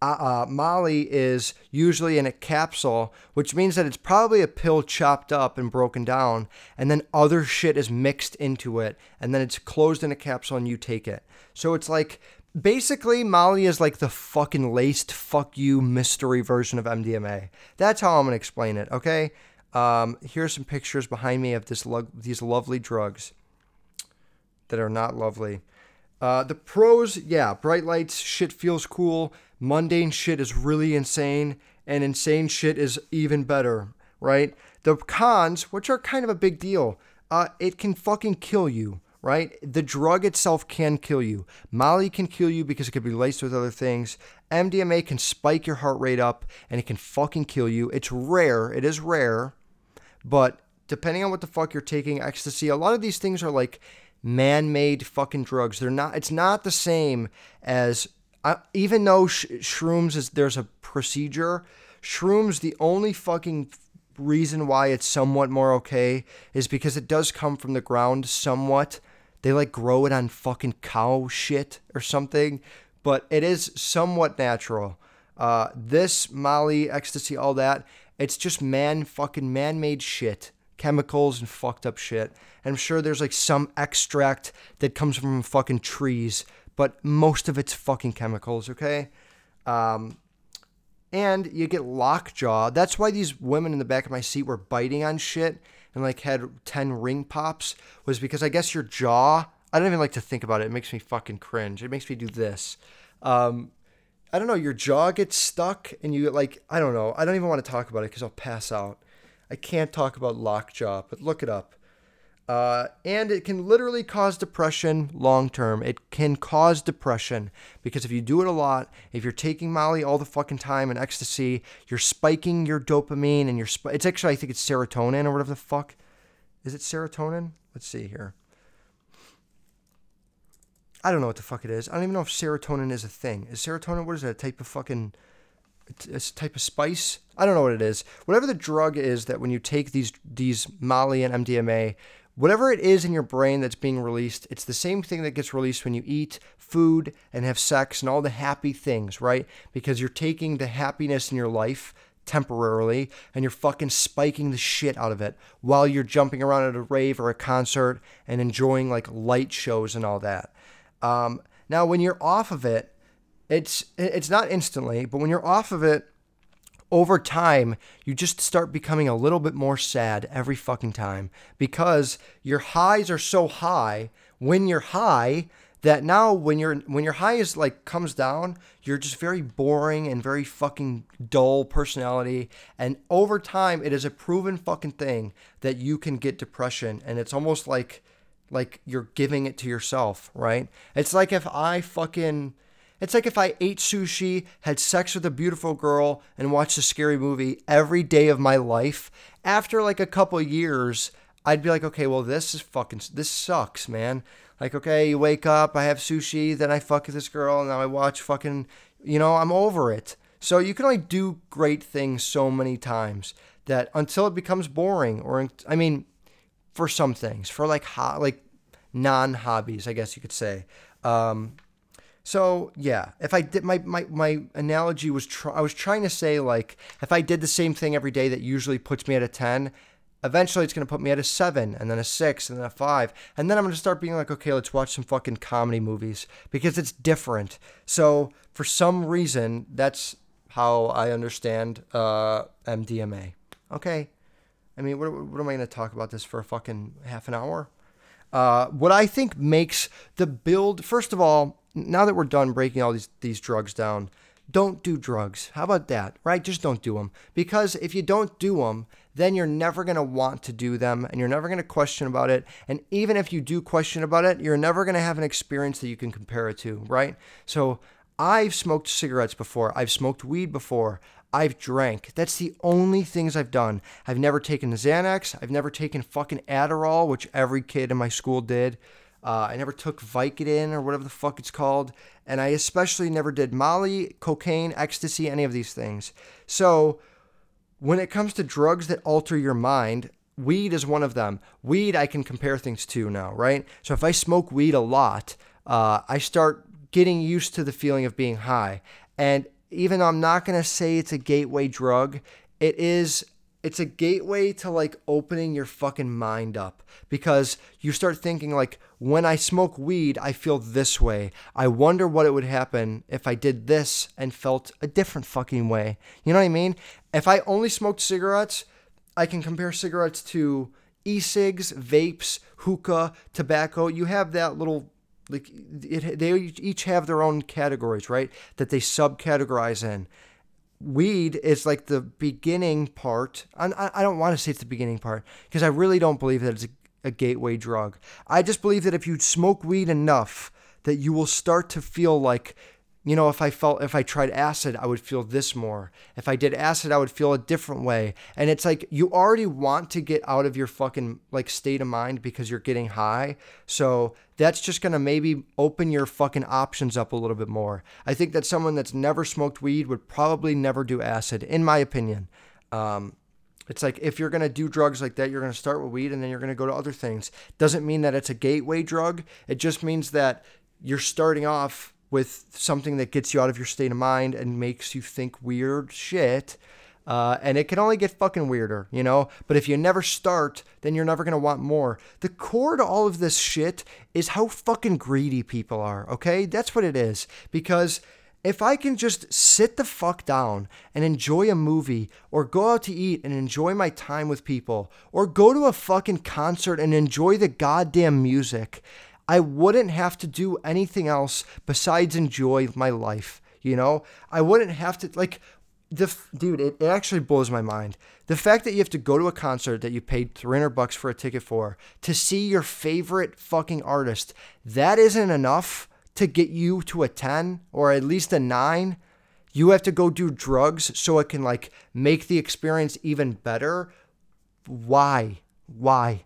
Uh, uh, Molly is usually in a capsule, which means that it's probably a pill chopped up and broken down, and then other shit is mixed into it, and then it's closed in a capsule and you take it. So it's like basically Molly is like the fucking laced fuck you mystery version of MDMA. That's how I'm gonna explain it. Okay. Um, here's some pictures behind me of this lo- these lovely drugs that are not lovely. Uh, the pros, yeah, bright lights, shit feels cool. Mundane shit is really insane, and insane shit is even better, right? The cons, which are kind of a big deal, uh, it can fucking kill you, right? The drug itself can kill you. Molly can kill you because it could be laced with other things. MDMA can spike your heart rate up, and it can fucking kill you. It's rare, it is rare, but depending on what the fuck you're taking, ecstasy, a lot of these things are like man-made fucking drugs. They're not. It's not the same as uh, even though sh- shrooms is there's a procedure. Shrooms the only fucking reason why it's somewhat more okay is because it does come from the ground somewhat. They like grow it on fucking cow shit or something, but it is somewhat natural. Uh, this Molly, ecstasy, all that, it's just man fucking man made shit chemicals and fucked up shit. And I'm sure there's like some extract that comes from fucking trees, but most of it's fucking chemicals, okay? Um, and you get lockjaw. That's why these women in the back of my seat were biting on shit and like had 10 ring pops, was because I guess your jaw, I don't even like to think about it. It makes me fucking cringe. It makes me do this. Um, I don't know, your jaw gets stuck and you like, I don't know. I don't even want to talk about it because I'll pass out. I can't talk about lockjaw, but look it up. Uh, and it can literally cause depression long term. It can cause depression because if you do it a lot, if you're taking Molly all the fucking time and ecstasy, you're spiking your dopamine and your sp- it's actually I think it's serotonin or whatever the fuck. Is it serotonin? Let's see here. I don't know what the fuck it is. I don't even know if serotonin is a thing. Is serotonin what is it? A type of fucking it's a type of spice. I don't know what it is. Whatever the drug is that when you take these these Molly and MDMA, whatever it is in your brain that's being released, it's the same thing that gets released when you eat food and have sex and all the happy things, right? Because you're taking the happiness in your life temporarily and you're fucking spiking the shit out of it while you're jumping around at a rave or a concert and enjoying like light shows and all that. Um, now, when you're off of it, it's it's not instantly, but when you're off of it over time, you just start becoming a little bit more sad every fucking time because your highs are so high when you're high that now when you're when your high is like comes down, you're just very boring and very fucking dull personality and over time it is a proven fucking thing that you can get depression and it's almost like like you're giving it to yourself, right? It's like if I fucking it's like if I ate sushi, had sex with a beautiful girl, and watched a scary movie every day of my life. After like a couple years, I'd be like, okay, well, this is fucking, this sucks, man. Like, okay, you wake up, I have sushi, then I fuck this girl, and now I watch fucking, You know, I'm over it. So you can only do great things so many times that until it becomes boring or I mean for some things, for like ho- like non-hobbies, I guess you could say. Um, so yeah, if I did my my, my analogy was tr- I was trying to say like if I did the same thing every day that usually puts me at a 10, eventually it's going to put me at a 7 and then a 6 and then a 5 and then I'm going to start being like okay, let's watch some fucking comedy movies because it's different. So for some reason that's how I understand uh, MDMA. Okay. I mean, what, what am I going to talk about this for a fucking half an hour? Uh, what I think makes the build, first of all, now that we're done breaking all these these drugs down, don't do drugs. How about that? Right? Just don't do them. Because if you don't do them, then you're never going to want to do them and you're never going to question about it. And even if you do question about it, you're never going to have an experience that you can compare it to, right? So I've smoked cigarettes before. I've smoked weed before. I've drank. That's the only things I've done. I've never taken Xanax. I've never taken fucking Adderall, which every kid in my school did. Uh, I never took Vicodin or whatever the fuck it's called. And I especially never did Molly, cocaine, ecstasy, any of these things. So when it comes to drugs that alter your mind, weed is one of them. Weed, I can compare things to now, right? So if I smoke weed a lot, uh, I start getting used to the feeling of being high. And even though I'm not going to say it's a gateway drug, it is it's a gateway to like opening your fucking mind up because you start thinking like when I smoke weed, I feel this way. I wonder what it would happen if I did this and felt a different fucking way. You know what I mean? If I only smoked cigarettes, I can compare cigarettes to e-cigs, vapes, hookah, tobacco. You have that little like it, they each have their own categories, right? That they subcategorize in. Weed is like the beginning part. I, I don't want to say it's the beginning part because I really don't believe that it's a, a gateway drug. I just believe that if you smoke weed enough, that you will start to feel like you know, if I felt, if I tried acid, I would feel this more. If I did acid, I would feel a different way. And it's like you already want to get out of your fucking like state of mind because you're getting high. So that's just going to maybe open your fucking options up a little bit more. I think that someone that's never smoked weed would probably never do acid, in my opinion. Um, it's like if you're going to do drugs like that, you're going to start with weed and then you're going to go to other things. Doesn't mean that it's a gateway drug. It just means that you're starting off with something that gets you out of your state of mind and makes you think weird shit. Uh, and it can only get fucking weirder, you know? But if you never start, then you're never gonna want more. The core to all of this shit is how fucking greedy people are, okay? That's what it is. Because if I can just sit the fuck down and enjoy a movie or go out to eat and enjoy my time with people or go to a fucking concert and enjoy the goddamn music, I wouldn't have to do anything else besides enjoy my life. You know, I wouldn't have to like the dude. It, it actually blows my mind. The fact that you have to go to a concert that you paid 300 bucks for a ticket for to see your favorite fucking artist. That isn't enough to get you to a 10 or at least a 9. You have to go do drugs so it can like make the experience even better. Why? Why?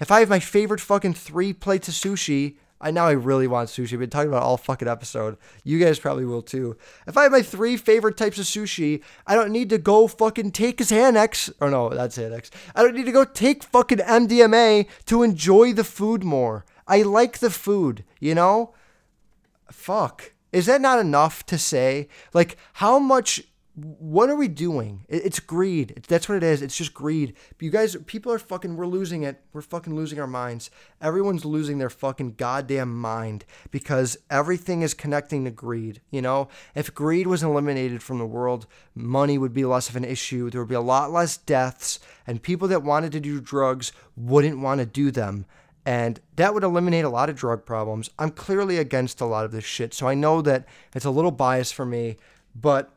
If I have my favorite fucking three plates of sushi, I now I really want sushi. We've been talking about all fucking episode. You guys probably will too. If I have my three favorite types of sushi, I don't need to go fucking take his Xanax. Or no, that's Xanax. I don't need to go take fucking MDMA to enjoy the food more. I like the food, you know? Fuck. Is that not enough to say? Like, how much what are we doing? It's greed. That's what it is. It's just greed. You guys, people are fucking, we're losing it. We're fucking losing our minds. Everyone's losing their fucking goddamn mind because everything is connecting to greed. You know, if greed was eliminated from the world, money would be less of an issue. There would be a lot less deaths, and people that wanted to do drugs wouldn't want to do them. And that would eliminate a lot of drug problems. I'm clearly against a lot of this shit. So I know that it's a little biased for me, but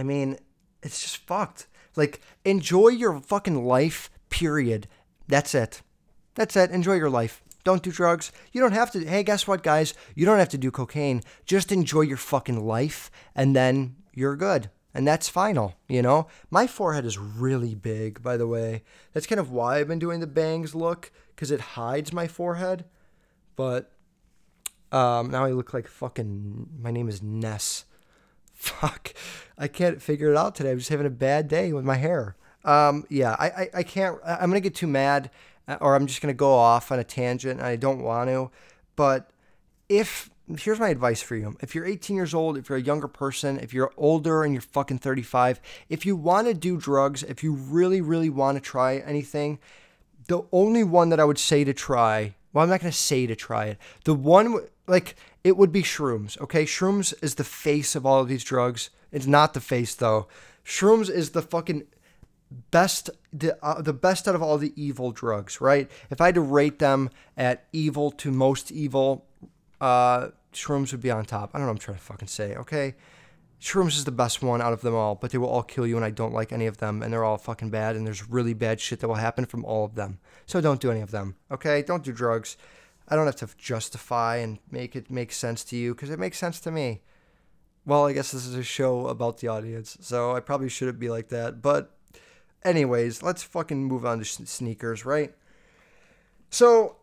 I mean, it's just fucked. Like, enjoy your fucking life, period. That's it. That's it. Enjoy your life. Don't do drugs. You don't have to. Hey, guess what, guys? You don't have to do cocaine. Just enjoy your fucking life, and then you're good. And that's final, you know? My forehead is really big, by the way. That's kind of why I've been doing the bangs look, because it hides my forehead. But um, now I look like fucking. My name is Ness. Fuck. I can't figure it out today. I'm just having a bad day with my hair. Um, yeah, I, I, I can't. I'm gonna get too mad, uh, or I'm just gonna go off on a tangent. And I don't want to. But if here's my advice for you: if you're 18 years old, if you're a younger person, if you're older and you're fucking 35, if you want to do drugs, if you really, really want to try anything, the only one that I would say to try. Well, I'm not gonna say to try it. The one like it would be shrooms. Okay, shrooms is the face of all of these drugs. It's not the face though. Shrooms is the fucking best the uh, the best out of all the evil drugs, right? If I had to rate them at evil to most evil, uh, shrooms would be on top. I don't know I'm trying to fucking say, okay? Shrooms is the best one out of them all, but they will all kill you, and I don't like any of them, and they're all fucking bad, and there's really bad shit that will happen from all of them. So don't do any of them, okay? Don't do drugs. I don't have to justify and make it make sense to you because it makes sense to me. Well, I guess this is a show about the audience, so I probably shouldn't be like that, but Anyways, let's fucking move on to sneakers, right? So,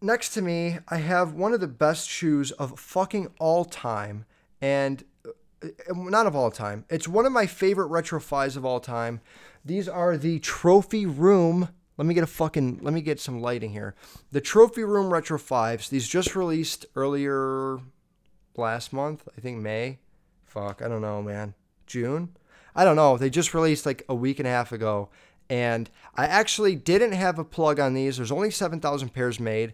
next to me, I have one of the best shoes of fucking all time, and uh, not of all time. It's one of my favorite retro fives of all time. These are the Trophy Room. Let me get a fucking. Let me get some lighting here. The Trophy Room Retro Fives. These just released earlier last month. I think May. Fuck, I don't know, man. June. I don't know. They just released like a week and a half ago. And I actually didn't have a plug on these. There's only 7,000 pairs made.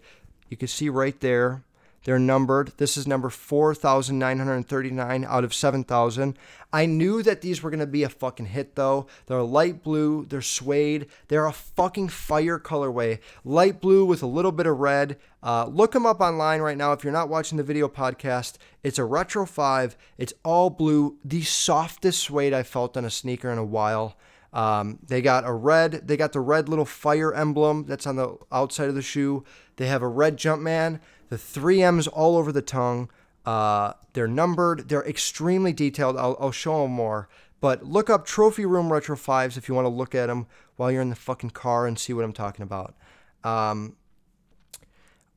You can see right there. They're numbered. This is number 4,939 out of 7,000. I knew that these were going to be a fucking hit though. They're light blue, they're suede, they're a fucking fire colorway. Light blue with a little bit of red. Uh, look them up online right now if you're not watching the video podcast. It's a Retro 5. It's all blue. The softest suede I felt on a sneaker in a while. Um, they got a red, they got the red little fire emblem that's on the outside of the shoe. They have a red Jumpman the 3M's all over the tongue. Uh, they're numbered. They're extremely detailed. I'll, I'll show them more. But look up Trophy Room Retro 5s if you want to look at them while you're in the fucking car and see what I'm talking about. Um,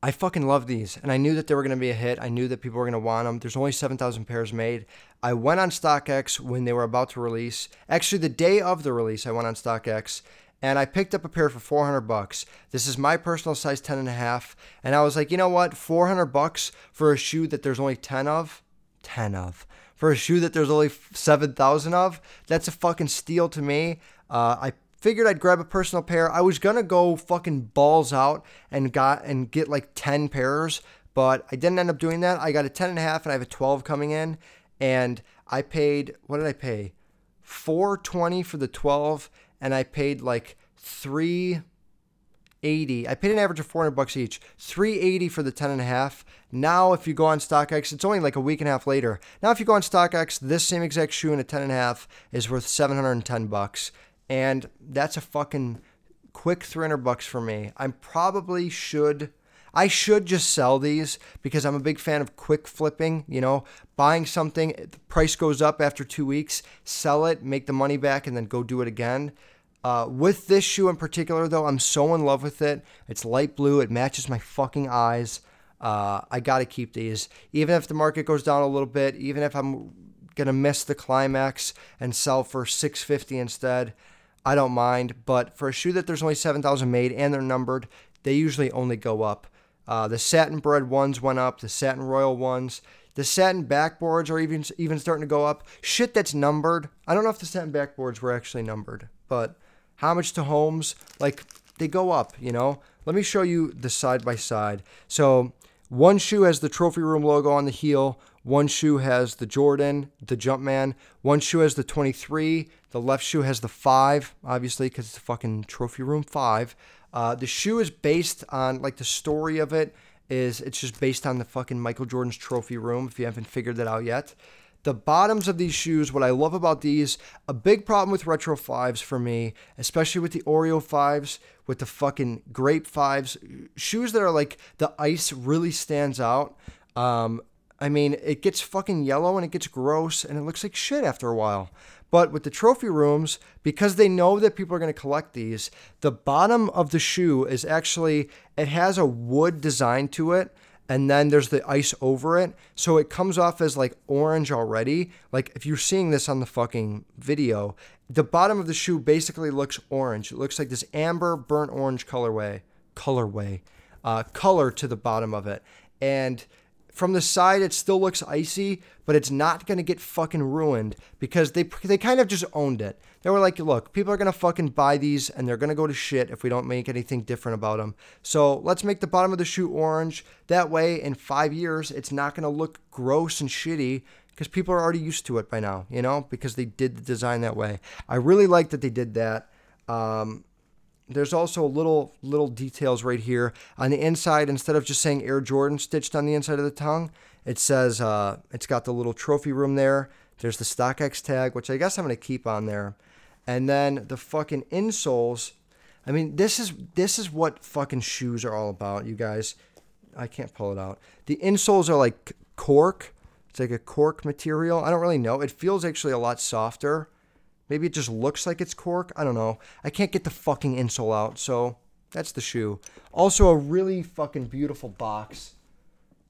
I fucking love these, and I knew that they were going to be a hit. I knew that people were going to want them. There's only 7,000 pairs made. I went on StockX when they were about to release. Actually, the day of the release, I went on StockX, and I picked up a pair for 400 bucks. This is my personal size 10 and a half, and I was like, you know what? 400 bucks for a shoe that there's only 10 of? 10 of. For a shoe that there's only 7,000 of? That's a fucking steal to me. Uh, I figured I'd grab a personal pair. I was gonna go fucking balls out and got and get like 10 pairs, but I didn't end up doing that. I got a 10 and a half and I have a 12 coming in, and I paid what did I pay? 420 for the 12 and I paid like three eighty. I paid an average of 400 bucks each. 380 for the 10 and a half. Now, if you go on StockX, it's only like a week and a half later. Now, if you go on StockX, this same exact shoe in a 10 and a half is worth 710 bucks. And that's a fucking quick 300 bucks for me. I probably should I should just sell these because I'm a big fan of quick flipping, you know, buying something, the price goes up after two weeks, sell it, make the money back, and then go do it again. Uh, with this shoe in particular, though, I'm so in love with it. It's light blue, it matches my fucking eyes. Uh, I got to keep these. Even if the market goes down a little bit, even if I'm going to miss the climax and sell for 650 instead, I don't mind. But for a shoe that there's only 7,000 made and they're numbered, they usually only go up. Uh, the satin bred ones went up. The satin royal ones. The satin backboards are even even starting to go up. Shit that's numbered. I don't know if the satin backboards were actually numbered, but homage to homes, like they go up. You know. Let me show you the side by side. So one shoe has the trophy room logo on the heel. One shoe has the Jordan, the Jumpman. One shoe has the 23. The left shoe has the 5, obviously, because it's a fucking trophy room 5. Uh, the shoe is based on like the story of it is it's just based on the fucking Michael Jordan's trophy room. If you haven't figured that out yet, the bottoms of these shoes. What I love about these, a big problem with retro fives for me, especially with the Oreo fives, with the fucking grape fives, shoes that are like the ice really stands out. Um, I mean, it gets fucking yellow and it gets gross and it looks like shit after a while. But with the trophy rooms, because they know that people are going to collect these, the bottom of the shoe is actually, it has a wood design to it. and then there's the ice over it. So it comes off as like orange already. Like if you're seeing this on the fucking video, the bottom of the shoe basically looks orange. It looks like this amber burnt orange colorway, colorway, uh, color to the bottom of it. And from the side, it still looks icy, but it's not going to get fucking ruined because they they kind of just owned it. They were like, look, people are going to fucking buy these and they're going to go to shit if we don't make anything different about them. So let's make the bottom of the shoe orange. That way, in five years, it's not going to look gross and shitty because people are already used to it by now, you know, because they did the design that way. I really like that they did that. Um, there's also little little details right here on the inside. Instead of just saying Air Jordan stitched on the inside of the tongue, it says uh, it's got the little trophy room there. There's the StockX tag, which I guess I'm gonna keep on there, and then the fucking insoles. I mean, this is this is what fucking shoes are all about, you guys. I can't pull it out. The insoles are like cork. It's like a cork material. I don't really know. It feels actually a lot softer. Maybe it just looks like it's cork. I don't know. I can't get the fucking insole out, so that's the shoe. Also a really fucking beautiful box.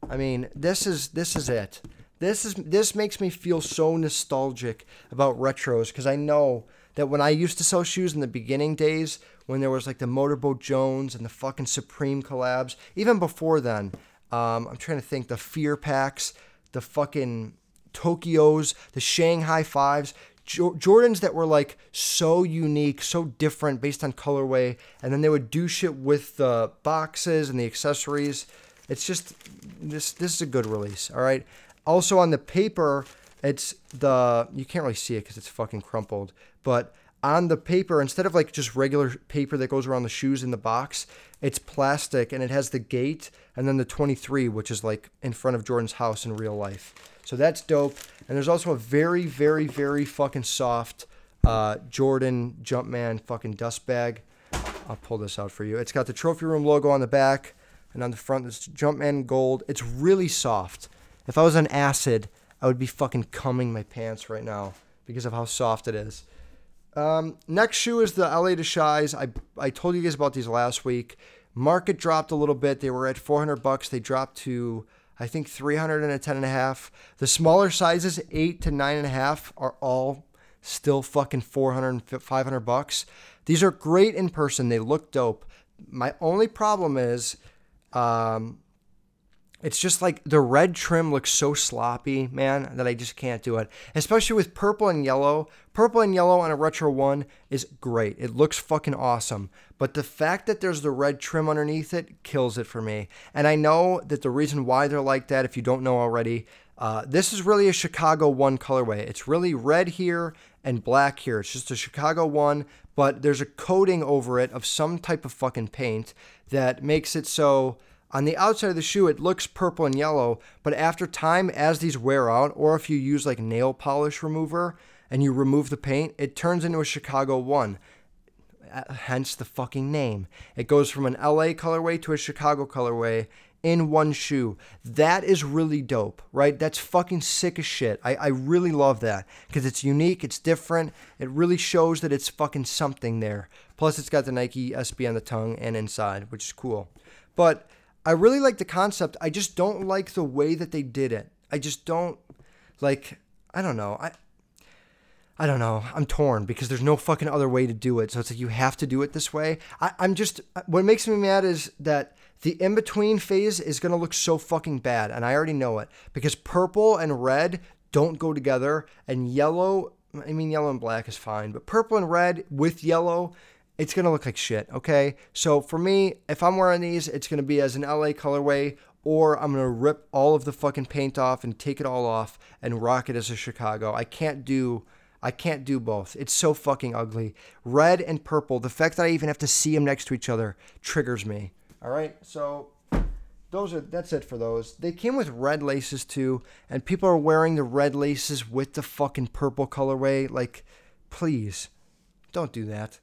I mean, this is this is it. This is this makes me feel so nostalgic about retros because I know that when I used to sell shoes in the beginning days, when there was like the Motorboat Jones and the fucking Supreme collabs, even before then, um, I'm trying to think the Fear Packs, the fucking Tokyos, the Shanghai Fives. Jordans that were like so unique, so different based on colorway, and then they would do shit with the boxes and the accessories. It's just this this is a good release, all right? Also on the paper, it's the you can't really see it cuz it's fucking crumpled, but on the paper instead of like just regular paper that goes around the shoes in the box, it's plastic and it has the gate and then the 23 which is like in front of Jordan's house in real life. So that's dope. And there's also a very, very, very fucking soft uh, Jordan Jumpman fucking dust bag. I'll pull this out for you. It's got the Trophy Room logo on the back, and on the front, it's Jumpman gold. It's really soft. If I was on acid, I would be fucking cumming my pants right now because of how soft it is. Um, next shoe is the LA Deshies. I I told you guys about these last week. Market dropped a little bit. They were at 400 bucks. They dropped to I think 300 and a 10 and a half. The smaller sizes, eight to nine and a half, are all still fucking 400 500 bucks. These are great in person. They look dope. My only problem is, um, it's just like the red trim looks so sloppy, man, that I just can't do it. Especially with purple and yellow. Purple and yellow on a Retro 1 is great. It looks fucking awesome. But the fact that there's the red trim underneath it kills it for me. And I know that the reason why they're like that, if you don't know already, uh, this is really a Chicago 1 colorway. It's really red here and black here. It's just a Chicago 1, but there's a coating over it of some type of fucking paint that makes it so on the outside of the shoe, it looks purple and yellow, but after time, as these wear out, or if you use like nail polish remover and you remove the paint, it turns into a Chicago 1. Uh, hence the fucking name. It goes from an LA colorway to a Chicago colorway in one shoe. That is really dope, right? That's fucking sick as shit. I, I really love that because it's unique, it's different. It really shows that it's fucking something there. Plus, it's got the Nike SB on the tongue and inside, which is cool. But I really like the concept. I just don't like the way that they did it. I just don't like. I don't know. I. I don't know. I'm torn because there's no fucking other way to do it. So it's like you have to do it this way. I, I'm just. What makes me mad is that the in between phase is to look so fucking bad. And I already know it because purple and red don't go together. And yellow, I mean, yellow and black is fine. But purple and red with yellow it's going to look like shit, okay? So for me, if I'm wearing these, it's going to be as an LA colorway or I'm going to rip all of the fucking paint off and take it all off and rock it as a Chicago. I can't do I can't do both. It's so fucking ugly. Red and purple, the fact that I even have to see them next to each other triggers me. All right? So those are that's it for those. They came with red laces too, and people are wearing the red laces with the fucking purple colorway like please don't do that.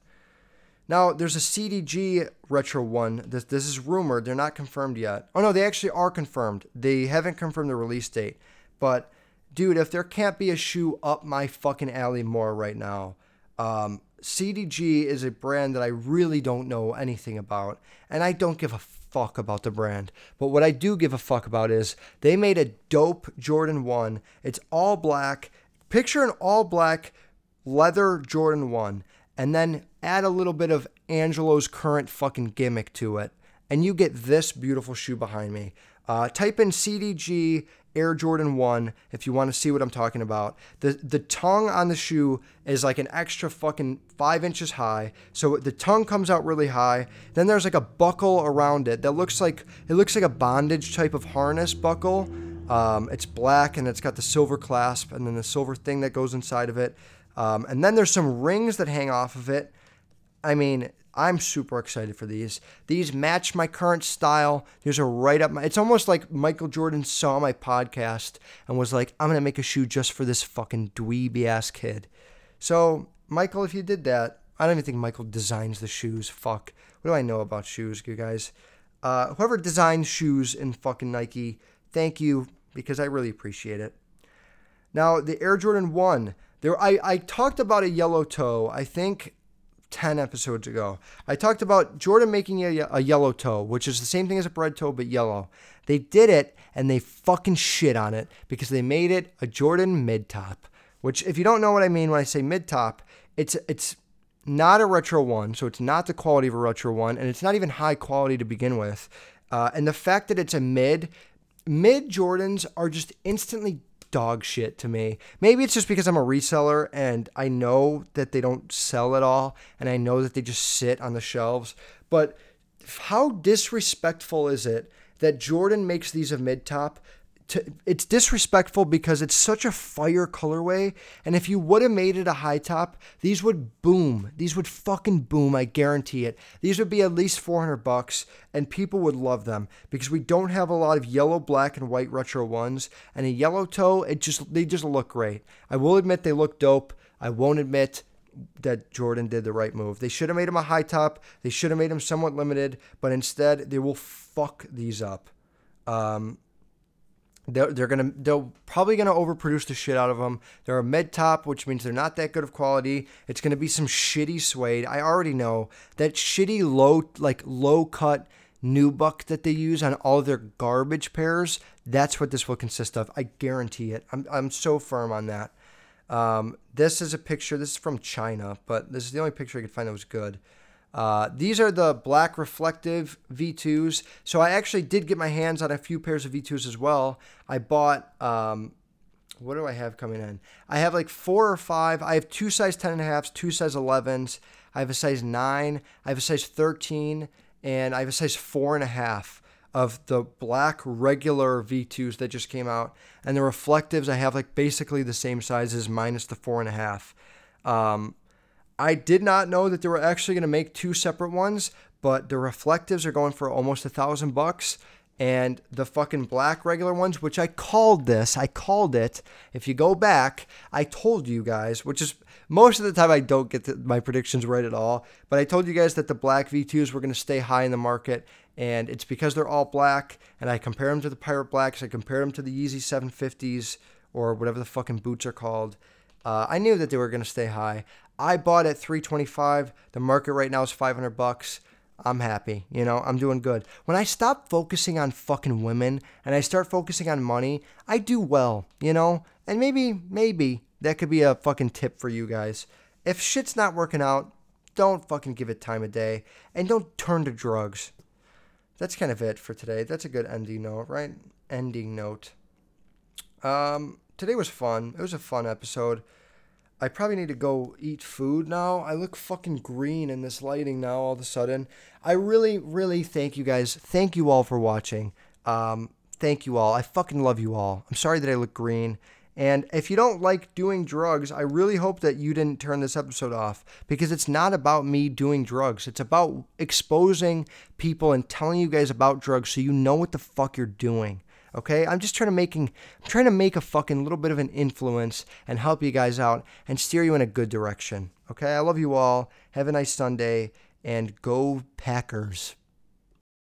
Now, there's a CDG Retro 1. This, this is rumored. They're not confirmed yet. Oh, no, they actually are confirmed. They haven't confirmed the release date. But, dude, if there can't be a shoe up my fucking alley more right now, um, CDG is a brand that I really don't know anything about, and I don't give a fuck about the brand. But what I do give a fuck about is they made a dope Jordan 1. It's all black. Picture an all black leather Jordan 1 and then add a little bit of Angelo's current fucking gimmick to it, and you get this beautiful shoe behind me. Uh, type in CDG Air Jordan 1 if you want to see what I'm talking about. The the tongue on the shoe is like an extra fucking five inches high. So the tongue comes out really high. Then there's like a buckle around it that looks like it looks like a bondage type of harness buckle. Um, it's black and it's got the silver clasp and then the silver thing that goes inside of it. Um, and then there's some rings that hang off of it. I mean, I'm super excited for these. These match my current style. These are right up my. It's almost like Michael Jordan saw my podcast and was like, "I'm gonna make a shoe just for this fucking dweeby ass kid." So, Michael, if you did that, I don't even think Michael designs the shoes. Fuck. What do I know about shoes, you guys? Uh, whoever designs shoes in fucking Nike, thank you because I really appreciate it. Now, the Air Jordan 1, there I, I talked about a yellow toe, I think 10 episodes ago. I talked about Jordan making a, a yellow toe, which is the same thing as a bred toe, but yellow. They did it and they fucking shit on it because they made it a Jordan mid top. Which, if you don't know what I mean when I say mid top, it's it's not a retro one, so it's not the quality of a retro one, and it's not even high quality to begin with. Uh, and the fact that it's a mid, mid Jordans are just instantly dog shit to me. Maybe it's just because I'm a reseller and I know that they don't sell at all and I know that they just sit on the shelves. But how disrespectful is it that Jordan makes these a mid top to, it's disrespectful because it's such a fire colorway. And if you would have made it a high top, these would boom. These would fucking boom. I guarantee it. These would be at least 400 bucks and people would love them because we don't have a lot of yellow, black, and white retro ones. And a yellow toe, it just, they just look great. I will admit they look dope. I won't admit that Jordan did the right move. They should have made him a high top. They should have made him somewhat limited, but instead they will fuck these up. Um, they're, they're gonna they're probably gonna overproduce the shit out of them. They're a mid top, which means they're not that good of quality. It's gonna be some shitty suede. I already know that shitty low like low cut nubuck that they use on all their garbage pairs. That's what this will consist of. I guarantee it. I'm I'm so firm on that. Um, this is a picture. This is from China, but this is the only picture I could find that was good. Uh, these are the black reflective V2s. So I actually did get my hands on a few pairs of V2s as well. I bought, um, what do I have coming in? I have like four or five. I have two size 10 and a halves, two size 11s. I have a size 9. I have a size 13. And I have a size four and a half of the black regular V2s that just came out. And the reflectives, I have like basically the same sizes minus the four and a half. Um, I did not know that they were actually going to make two separate ones, but the reflectives are going for almost a thousand bucks. And the fucking black regular ones, which I called this, I called it. If you go back, I told you guys, which is most of the time I don't get the, my predictions right at all, but I told you guys that the black V2s were going to stay high in the market. And it's because they're all black. And I compare them to the Pirate Blacks, I compare them to the Yeezy 750s or whatever the fucking boots are called. Uh, I knew that they were going to stay high. I bought at 325. The market right now is 500 bucks. I'm happy. You know, I'm doing good. When I stop focusing on fucking women and I start focusing on money, I do well, you know? And maybe, maybe that could be a fucking tip for you guys. If shit's not working out, don't fucking give it time of day and don't turn to drugs. That's kind of it for today. That's a good ending note, right? Ending note. Um, today was fun. It was a fun episode. I probably need to go eat food now. I look fucking green in this lighting now all of a sudden. I really, really thank you guys. Thank you all for watching. Um, thank you all. I fucking love you all. I'm sorry that I look green. And if you don't like doing drugs, I really hope that you didn't turn this episode off because it's not about me doing drugs. It's about exposing people and telling you guys about drugs so you know what the fuck you're doing. Okay, I'm just trying to making I'm trying to make a fucking little bit of an influence and help you guys out and steer you in a good direction. Okay, I love you all. Have a nice Sunday and go Packers.